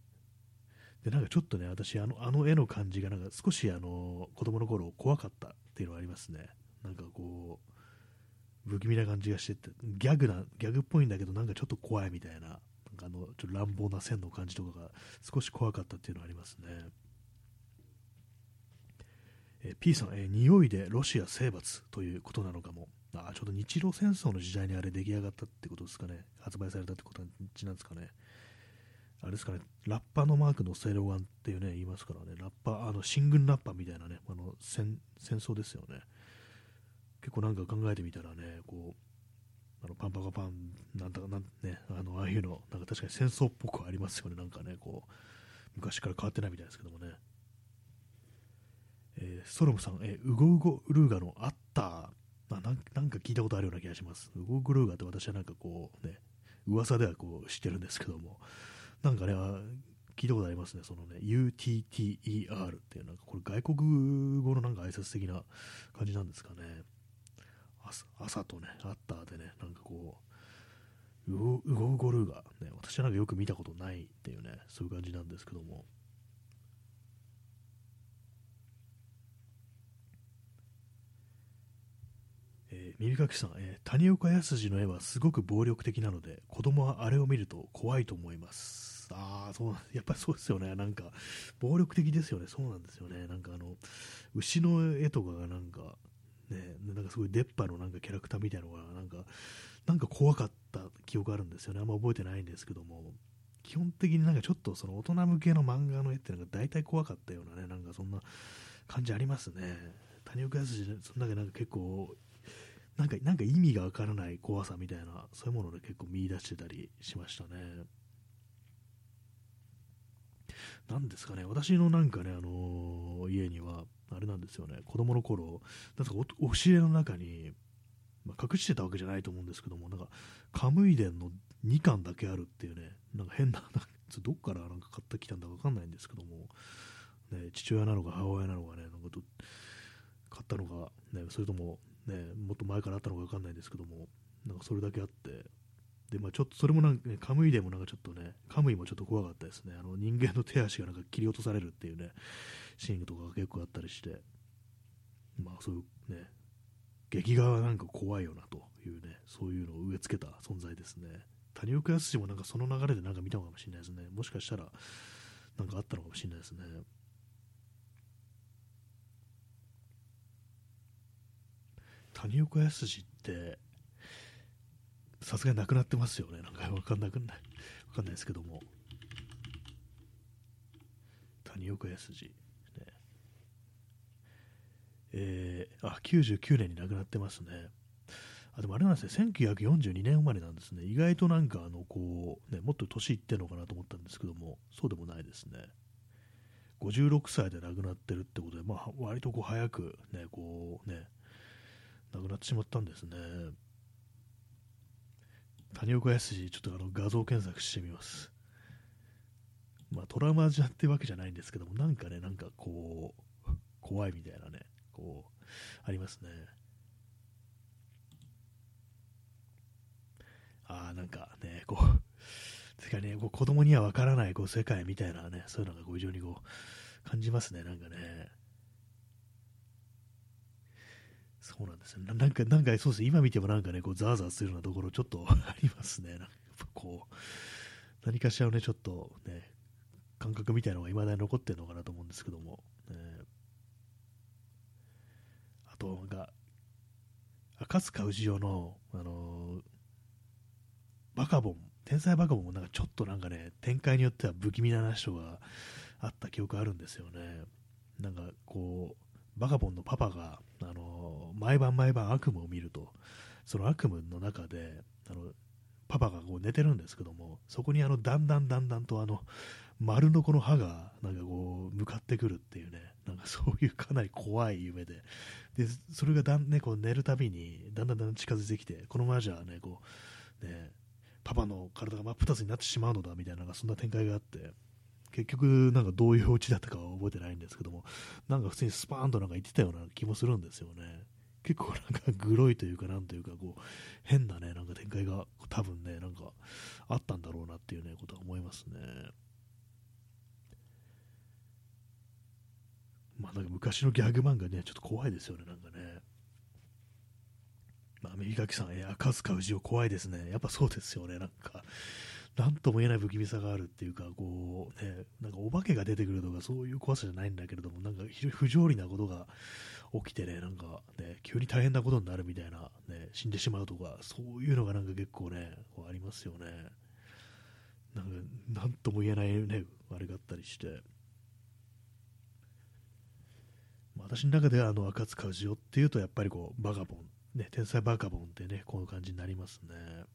で、なんかちょっとね、私、あの、あの絵の感じが、なんか少しあの、子供の頃怖かったっていうのがありますね。なんかこう、不気味な感じがしてて、ギャグな、ギャグっぽいんだけど、なんかちょっと怖いみたいな、あのちょっと乱暴な線の感じとかが少し怖かったっていうのがありますね。えー、P さん、えー、匂いでロシア征伐ということなのかも。あちょうど日露戦争の時代にあれ出来上がったってことですかね。発売されたってことなんですかね。あれですかね、ラッパのマークのセロガンっていうね、言いますからね、ラッパー、あの、新軍ラッパみたいなね、あの戦戦争ですよね。結構なんか考えてみたらね、こう、あのパンパカパン、なんだかなんね、あの、ああいうの、なんか確かに戦争っぽくありますよね、なんかね、こう、昔から変わってないみたいですけどもね。えー、ストロムさん、えー、ウゴウゴルーガのあったななんか聞いたことあるような気がします。ウゴウゴルーガって私はなんかこうね、噂ではこう知ってるんですけども、なんかね、聞いたことありますね、そのね、UTTER っていう、なんかこれ外国語のなんか挨拶的な感じなんですかね。朝とね、あったでね、なんかこう、ウゴウゴルーが、ね、私はなんかよく見たことないっていうね、そういう感じなんですけども。えー、耳かきさん、えー、谷岡康の絵はすごく暴力的なので、子供はあれを見ると怖いと思います。ああ、そう、やっぱりそうですよね。なんか、暴力的ですよね。そうなんですよね。なんかあの、牛の絵とかがなんか、ね、なんかすごい出っ歯のなんかキャラクターみたいなのが、なんか、なんか怖かった記憶あるんですよね。あんま覚えてないんですけども、基本的になんかちょっとその大人向けの漫画の絵ってなんか大体怖かったようなね、なんかそんな感じありますね。谷岡康その中なんか結構なんか、なんか意味がわからない怖さみたいな、そういうもので結構見出してたりしましたね。なんですかね、私のなんかね、あのー、家には、あれなんですよね、子供の頃、なんか押し入れの中に、まあ、隠してたわけじゃないと思うんですけども、なんか、カムイ伝の2巻だけあるっていうね、なんか変な、どっからなんか買ってきたんだかわかんないんですけども、ね、父親なのか母親なのかね、なんか買ったのか、ね、それともね、もっと前からあったのか分かんないですけども、なんかそれだけあって、で、まあちょっとそれもなんか、ね、カムイでもなんかちょっとね、カムイもちょっと怖かったですね。あの人間の手足がなんか切り落とされるっていうね、シーンとかが結構あったりして、まあそういうね、劇画はなんか怖いよなというね、そういうのを植え付けた存在ですね。谷岡康もなんかその流れでなんか見たのかもしれないですね。もしかしたら、なんかあったのかもしれないですね。谷岡康ってさすがになくなってますよね。なんか分かんなくない？分かんないですけども。谷岡康ね。えー、あ99年に亡くなってますね。あでもあれなんですね。1942年生まれなんですね。意外となんかあのこう、ね、もっと年いってるのかなと思ったんですけども。そうでもないですね。56歳で亡くなってるってことで、まあ、割とこう早くねこうね亡くなってしまったんですね。谷岡康ちょっとあの画像検索してみます。まあトラウマじゃってわけじゃないんですけども、なんかね、なんかこう、怖いみたいなね、こう、ありますね。ああ、なんかね、こう、てかね、こう子供にはわからないこう世界みたいなね、そういうのがこう非常にこう、感じますね、なんかね。そうなんですよ。なんか、なんかそうですね、今見てもなんかね、こうザーザーするようなところちょっと ありますね。なんかこう、何かしらのね、ちょっとね、感覚みたいなのが未だに残ってるのかなと思うんですけども、ね、あと、なんか、赤塚氏夫の、あのー、バカボン、天才バカボンもなんかちょっとなんかね、展開によっては不気味な話があった記憶あるんですよね。なんかこう、バカボンのパパが、あの毎晩毎晩悪夢を見ると、その悪夢の中で、あのパパがこう寝てるんですけども、そこにあのだんだんだんだんとあの丸のこの歯がなんかこう向かってくるっていうね、なんかそういうかなり怖い夢で、でそれがだん、ね、こう寝るたびにだんだんだんだん近づいてきて、このままじゃね、こうねパパの体が真っ二つになってしまうのだみたいな、そんな展開があって、結局、なんかどういうオチだったかは覚えてないんですけども、なんか普通にスパーンとなんか言ってたような気もするんですよね。結構なんかグロいというか、なんというか、こう、変なね、なんか展開が多分ね、なんかあったんだろうなっていうね、ことは思いますね。まあなんか昔のギャグ漫画ね、ちょっと怖いですよね、なんかね。まあ、右垣さん、え赤塚氏を怖いですね。やっぱそうですよね、なんか。なんとも言えない不気味さがあるっていうか、こう、ね、なんかお化けが出てくるとか、そういう怖さじゃないんだけれども、なんか非常に不条理なことが起きてね、なんかね、急に大変なことになるみたいな、ね、死んでしまうとか、そういうのがなんか結構ね、こうありますよね。なんか、なんとも言えないね、あれがあったりして、私の中ではあの赤塚不二夫っていうとやっぱりこうバカボン、ね、天才バカボンってねこういう感じになりますね。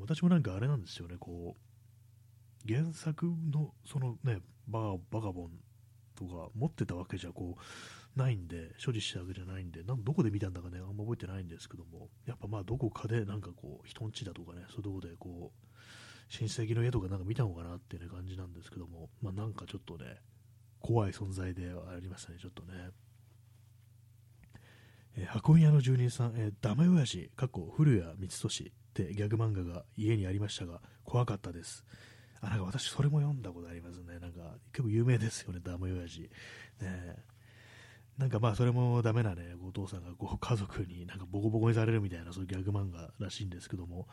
私もなんかあれなんですよねこう原作のそのねババカボンとか持ってたわけじゃこうないんで所持したわけじゃないんでなんどこで見たんだかねあんま覚えてないんですけどもやっぱまあどこかでなんかこう人んちだとかねそういうとこでこう親戚の家とかなんか見たのかなっていう、ね、感じなんですけどもまあなんかちょっとね怖い存在ではありましたね、ちょっとね。えー、箱庭の住人さん、えー、ダメ親父、過去古谷光俊ってギャグ漫画が家にありましたが、怖かったです。あ、なんか私それも読んだことありますね。なんか結構有名ですよね、ダメ親父。ねなんかまあそれもダメなね、お父さんがこう家族になんかボコボコにされるみたいなそういうギャグ漫画らしいんですけども、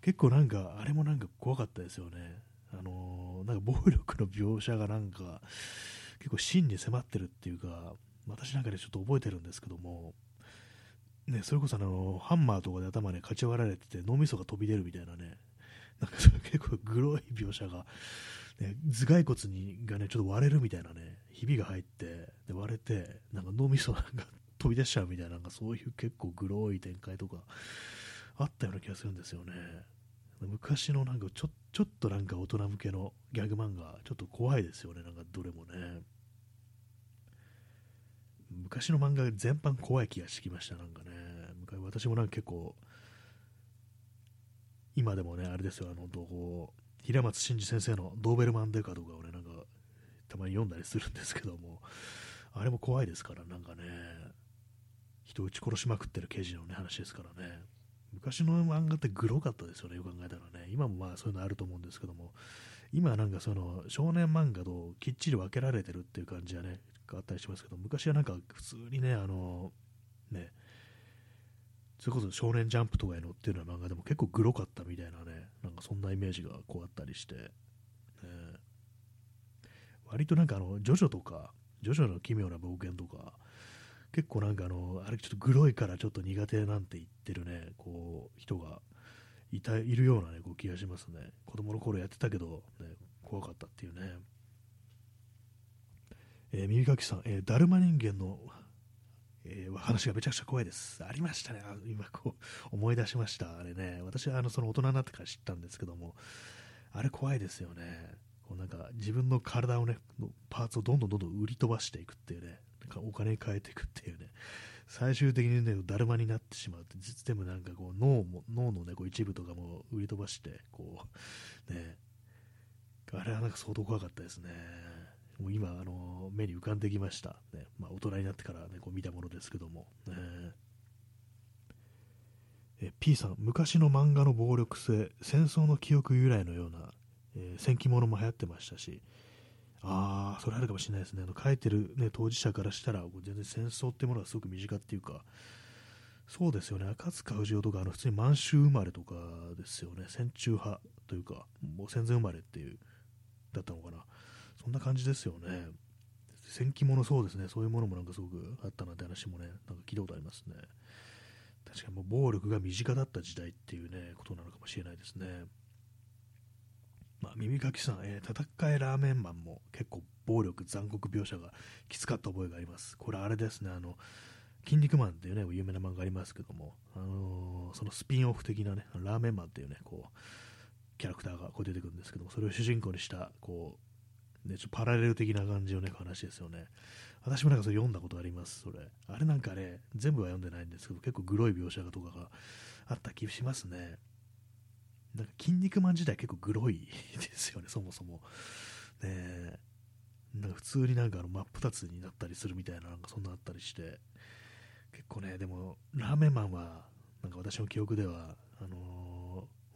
結構なんかあれもなんか怖かったですよね。あのー、なんか暴力の描写がなんか、結構真に迫ってるっていうか、私なんかでちょっと覚えてるんですけども、ね、それこそあのハンマーとかで頭ね、かち割られてて脳みそが飛び出るみたいなね、なんかそれ結構グロい描写が、ね、頭蓋骨にがね、ちょっと割れるみたいなね、ひびが入って、で割れて、なんか脳みそなんか飛び出しちゃうみたいな、なんかそういう結構グロい展開とかあったような気がするんですよね。昔のなんかちょちょっとなんか大人向けのギャグ漫画、ちょっと怖いですよね、なんかどれもね。昔の漫画全般怖い気がしてきました、なんかね。私もなんか結構、今でもね、あれですよ、あの、こ平松真二先生のドーベルマンデカとかをね、なんか、たまに読んだりするんですけども、あれも怖いですから、なんかね、人を撃ち殺しまくってる刑事のね、話ですからね。昔の漫画ってグロかったですよね、よく考えたらね。今もまあそういうのあると思うんですけども、今なんかその少年漫画ときっちり分けられてるっていう感じはね、あったりしますけど、昔はなんか普通にね、あの、ね、それこそ少年ジャンプとかに載ってるような漫画でも結構グロかったみたいなね、なんかそんなイメージがこうあったりして、ね、割となんかあの、ジョジョとか、ジョジョの奇妙な冒険とか、結構なんかあの、あれちょっとグロいからちょっと苦手なんて言ってるね、こう、人がいた、いるようなね、こう気がしますね。子供の頃やってたけど、ね、怖かったっていうね。えー、耳かきさん、えー、だるま人間の、えー、話がめちゃくちゃ怖いです。ありましたね。今こう思い出しました。あれね、私はあのその大人になってから知ったんですけども、あれ怖いですよね。こうなんか自分の体をね、パーツをどんどんどんどん売り飛ばしていくっていうね、なんかお金に変えていくっていうね、最終的にね、だるまになってしまうって、実でもなんかこう脳も、脳のね、こう一部とかも売り飛ばして、こう、ね、あれはなんか相当怖かったですね。もう今、あの、目に浮かんできました。ね、まあ大人になってからね、こう見たものですけども。ねえ P さん、昔の漫画の暴力性、戦争の記憶由来のような、えー、戦記物も流行ってましたし、ああ、それあるかもしれないですね。あの書いてる、ね、当事者からしたら、全然戦争っていうものがすごく身近っていうか、そうですよね、赤塚不二夫とか、あの普通に満州生まれとかですよね、戦中派というか、もう戦前生まれっていう、だったのかな、そんな感じですよね。戦記物そうですね、そういうものもなんかすごくあったなって話もね、なんか聞いたことありますね。確かにもう暴力が身近だった時代っていうね、ことなのかもしれないですね。まあ、耳かきさん、えー、戦いラーメンマンも結構暴力、残酷描写がきつかった覚えがあります。これあれですね、あの、筋肉マンっていうね、有名な漫画ありますけども、あのー、そのスピンオフ的なね、ラーメンマンっていうね、こう、キャラクターがこう出てくるんですけども、それを主人公にした、こう、ね、ちょっとパラレル的な感じのね、話ですよね。私もなんかそれ読んだことあります、それ。あれなんかね、全部は読んでないんですけど、結構グロい描写とかがあった気しますね。なんか筋肉マン自体結構グロいですよね、そもそも。ねなんか普通になんかあの真っ二つになったりするみたいな、なんかそんなあったりして、結構ね、でも、ラーメンマンは、なんか私の記憶では、あの、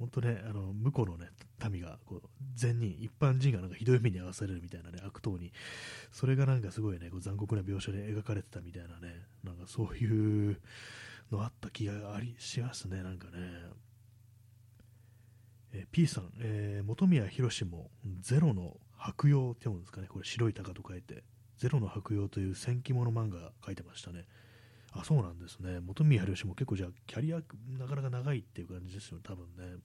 本当ね、あの向こうのね、民が、こう、善人、一般人がなんかひどい目に遭わされるみたいなね、悪党に、それがなんかすごいね、こう残酷な描写で描かれてたみたいなね、なんかそういうのあった気がありしますね、なんかね。えー、P さん、えー、本宮宏もゼロの白羊って読むんですかね、これ白い鷹と書いて、ゼロの白羊という戦記物漫画書いてましたね。あ、そうなんですね。本宮宏も結構じゃあキャリアなかなか長いっていう感じですよ、多分ね。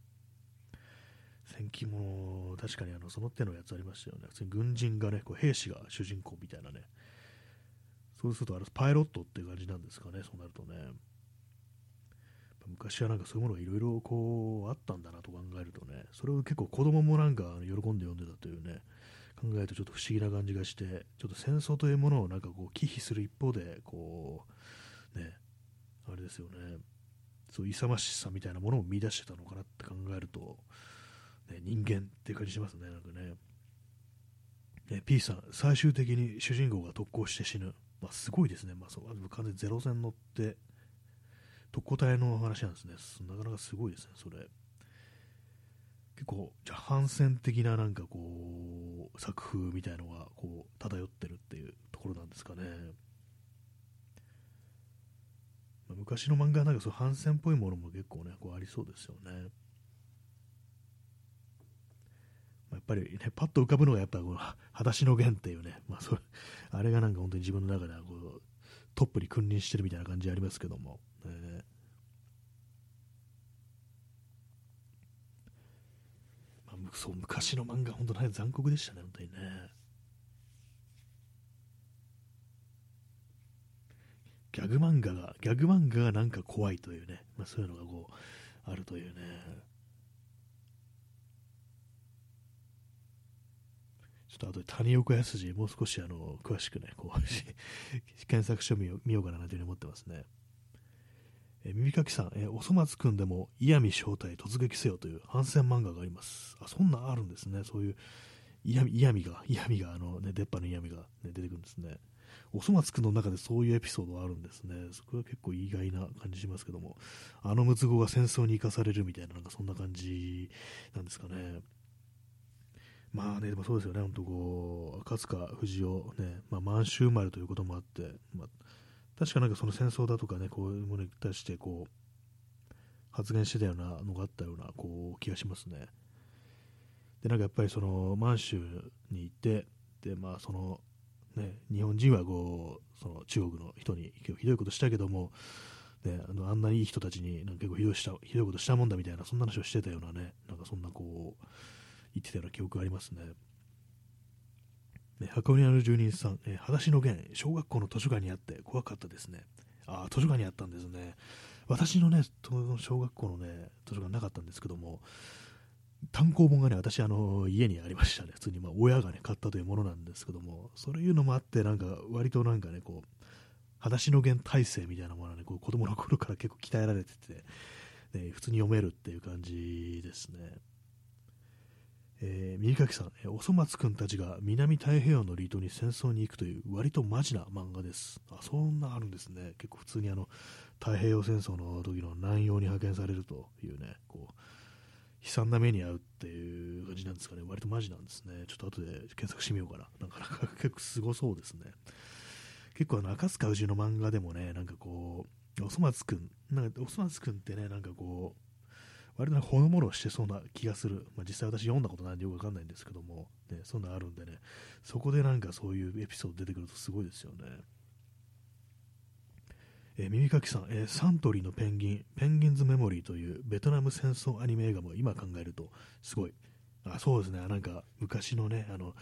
戦記も確かにあのその手のやつありましたよね。普通に軍人がね、こう兵士が主人公みたいなね。そうするとあれパイロットっていう感じなんですかね、そうなるとね。昔はなんかそういうものがいろいろこうあったんだなと考えるとね、それを結構子供もなんか喜んで読んでたというね、考えるとちょっと不思議な感じがして、ちょっと戦争というものをなんかこう忌避する一方で、こう、ね、あれですよね、そう勇ましさみたいなものを見出してたのかなって考えると、ね、人間って感じしますね、なんかね。ね P さん、最終的に主人公が特攻して死ぬ。まあ、すごいですね。まあ、そう完全にゼロ戦乗って、特攻隊の話なんですね。なかなかすごいですね、それ。結構、じゃ反戦的ななんかこう、作風みたいのがこう漂ってるっていうところなんですかね。まあ、昔の漫画はなんかそう反戦っぽいものも結構ね、こうありそうですよね。やっぱりね、パッと浮かぶのがやっぱこの、裸足の弦っていうね、まあそれ、あれがなんか本当に自分の中ではこう、トップに君臨してるみたいな感じありますけども、ね、まあ、そう昔の漫画、本当に残酷でしたね、本当にね。ギャグ漫画が、ギャグ漫画がなんか怖いというね、まあ、そういうのがこう、あるというね。ちょっと後で谷岡康二、もう少しあの詳しくね、こう 検索してみようかなというふうに思ってますね。え耳かきさん、えおそ松くんでも嫌味正体突撃せよという反戦漫画があります。あ、そんなんあるんですね。そういう嫌味嫌味が、嫌味が、あのね、出っ歯の嫌味が、ね、出てくるんですね。おそ松くんの中でそういうエピソードがあるんですね。そこは結構意外な感じしますけども、あのムツゴが戦争に生かされるみたいな、なんかそんな感じなんですかね。まあね、でもそうですよね、本当こう、赤塚不二夫、ね、まあ、満州生まれということもあって、まあ、確かなんかその戦争だとかね、こういうものに対してこう、発言してたようなのがあったようなこう気がしますね。で、なんかやっぱりその満州に行って、で、まあその、ね、日本人はこう、その中国の人にひどいことしたけども、ね、あのあんなにいい人たちになんか結構ひどいしたひどいことしたもんだみたいな、そんな話をしてたようなね、なんかそんなこう、言ってたような記憶がありますね。ね箱根ある住人さん、えー、裸足の弦、小学校の図書館にあって怖かったですね。ああ、図書館にあったんですね。私のね、小学校のね、図書館なかったんですけども、単行本がね、私、あの、家にありましたね。普通に、まあ、親がね、買ったというものなんですけども、そういうのもあって、なんか、割となんかね、こう、裸足の弦体制みたいなものはね、こう子供の頃から結構鍛えられてて、ね、普通に読めるっていう感じですね。えー、右垣さん、えー、おそ松くんたちが南太平洋の離島に戦争に行くという割とマジな漫画です。あ、そんなあるんですね。結構普通にあの、太平洋戦争の時の南洋に派遣されるというね、こう、悲惨な目に遭うっていう感じなんですかね。割とマジなんですね。ちょっと後で検索してみようかな。なかなか結構すごそうですね。結構あの、赤塚氏の漫画でもね、なんかこう、おそ松くん、なんかおそ松くんってね、なんかこう、割とほのものしてそうな気がする、まあ、実際私読んだことないんでよくわかんないんですけども、ね、そんなあるんでね、そこでなんかそういうエピソード出てくるとすごいですよね。えー、耳かきさん、えー、サントリーのペンギン、ペンギンズメモリーというベトナム戦争アニメ映画も今考えるとすごい。あそうですね、なんか昔のね、あの、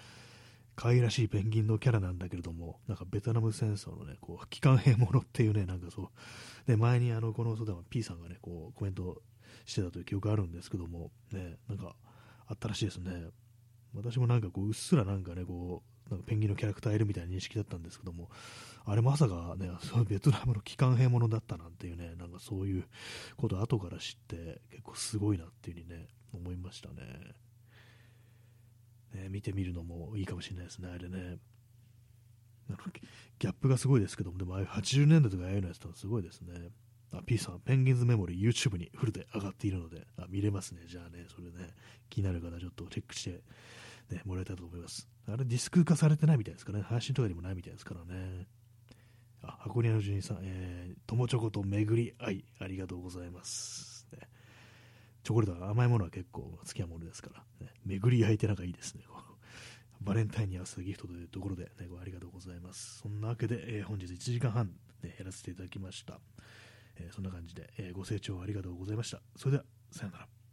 可愛らしいペンギンのキャラなんだけれども、なんかベトナム戦争のね、こう、機関兵ものっていうね、なんかそう、で、前にあの、この嘘でも P さんがね、こう、コメントしてたという記憶があるんですけども、ね、なんかあったらしいですね。私もなんかこう、うっすらなんかね、こう、なんかペンギンのキャラクターいるみたいな認識だったんですけども、あれまさかね、そのベトナムの機関兵ものだったなんていうね、なんかそういうこと後から知って、結構すごいなっていうふうにね、思いましたね。ね見てみるのもいいかもしれないですね、あれね。ギャップがすごいですけども、でもああいう80年代とかああいうのやつとすごいですね。あ、P さん、ペンギンズメモリー YouTube にフルで上がっているので、あ見れますね。じゃあね、それね、気になる方ちょっとチェックして、ね、もらえたらと思います。あれディスク化されてないみたいですからね。配信とかにもないみたいですからね。あ、箱庭の住人さん、えー、友チョコと巡り合い、ありがとうございます。ね、チョコレートは甘いものは結構好きなものですから、ね、巡り合いってなんかいいですね。バレンタインに合わせたギフトというところで、ね、ごありがとうございます。そんなわけで、えー、本日1時間半、ね、やらせていただきました。えー、そんな感じで、えー、ご清聴ありがとうございました。それでは、さようなら。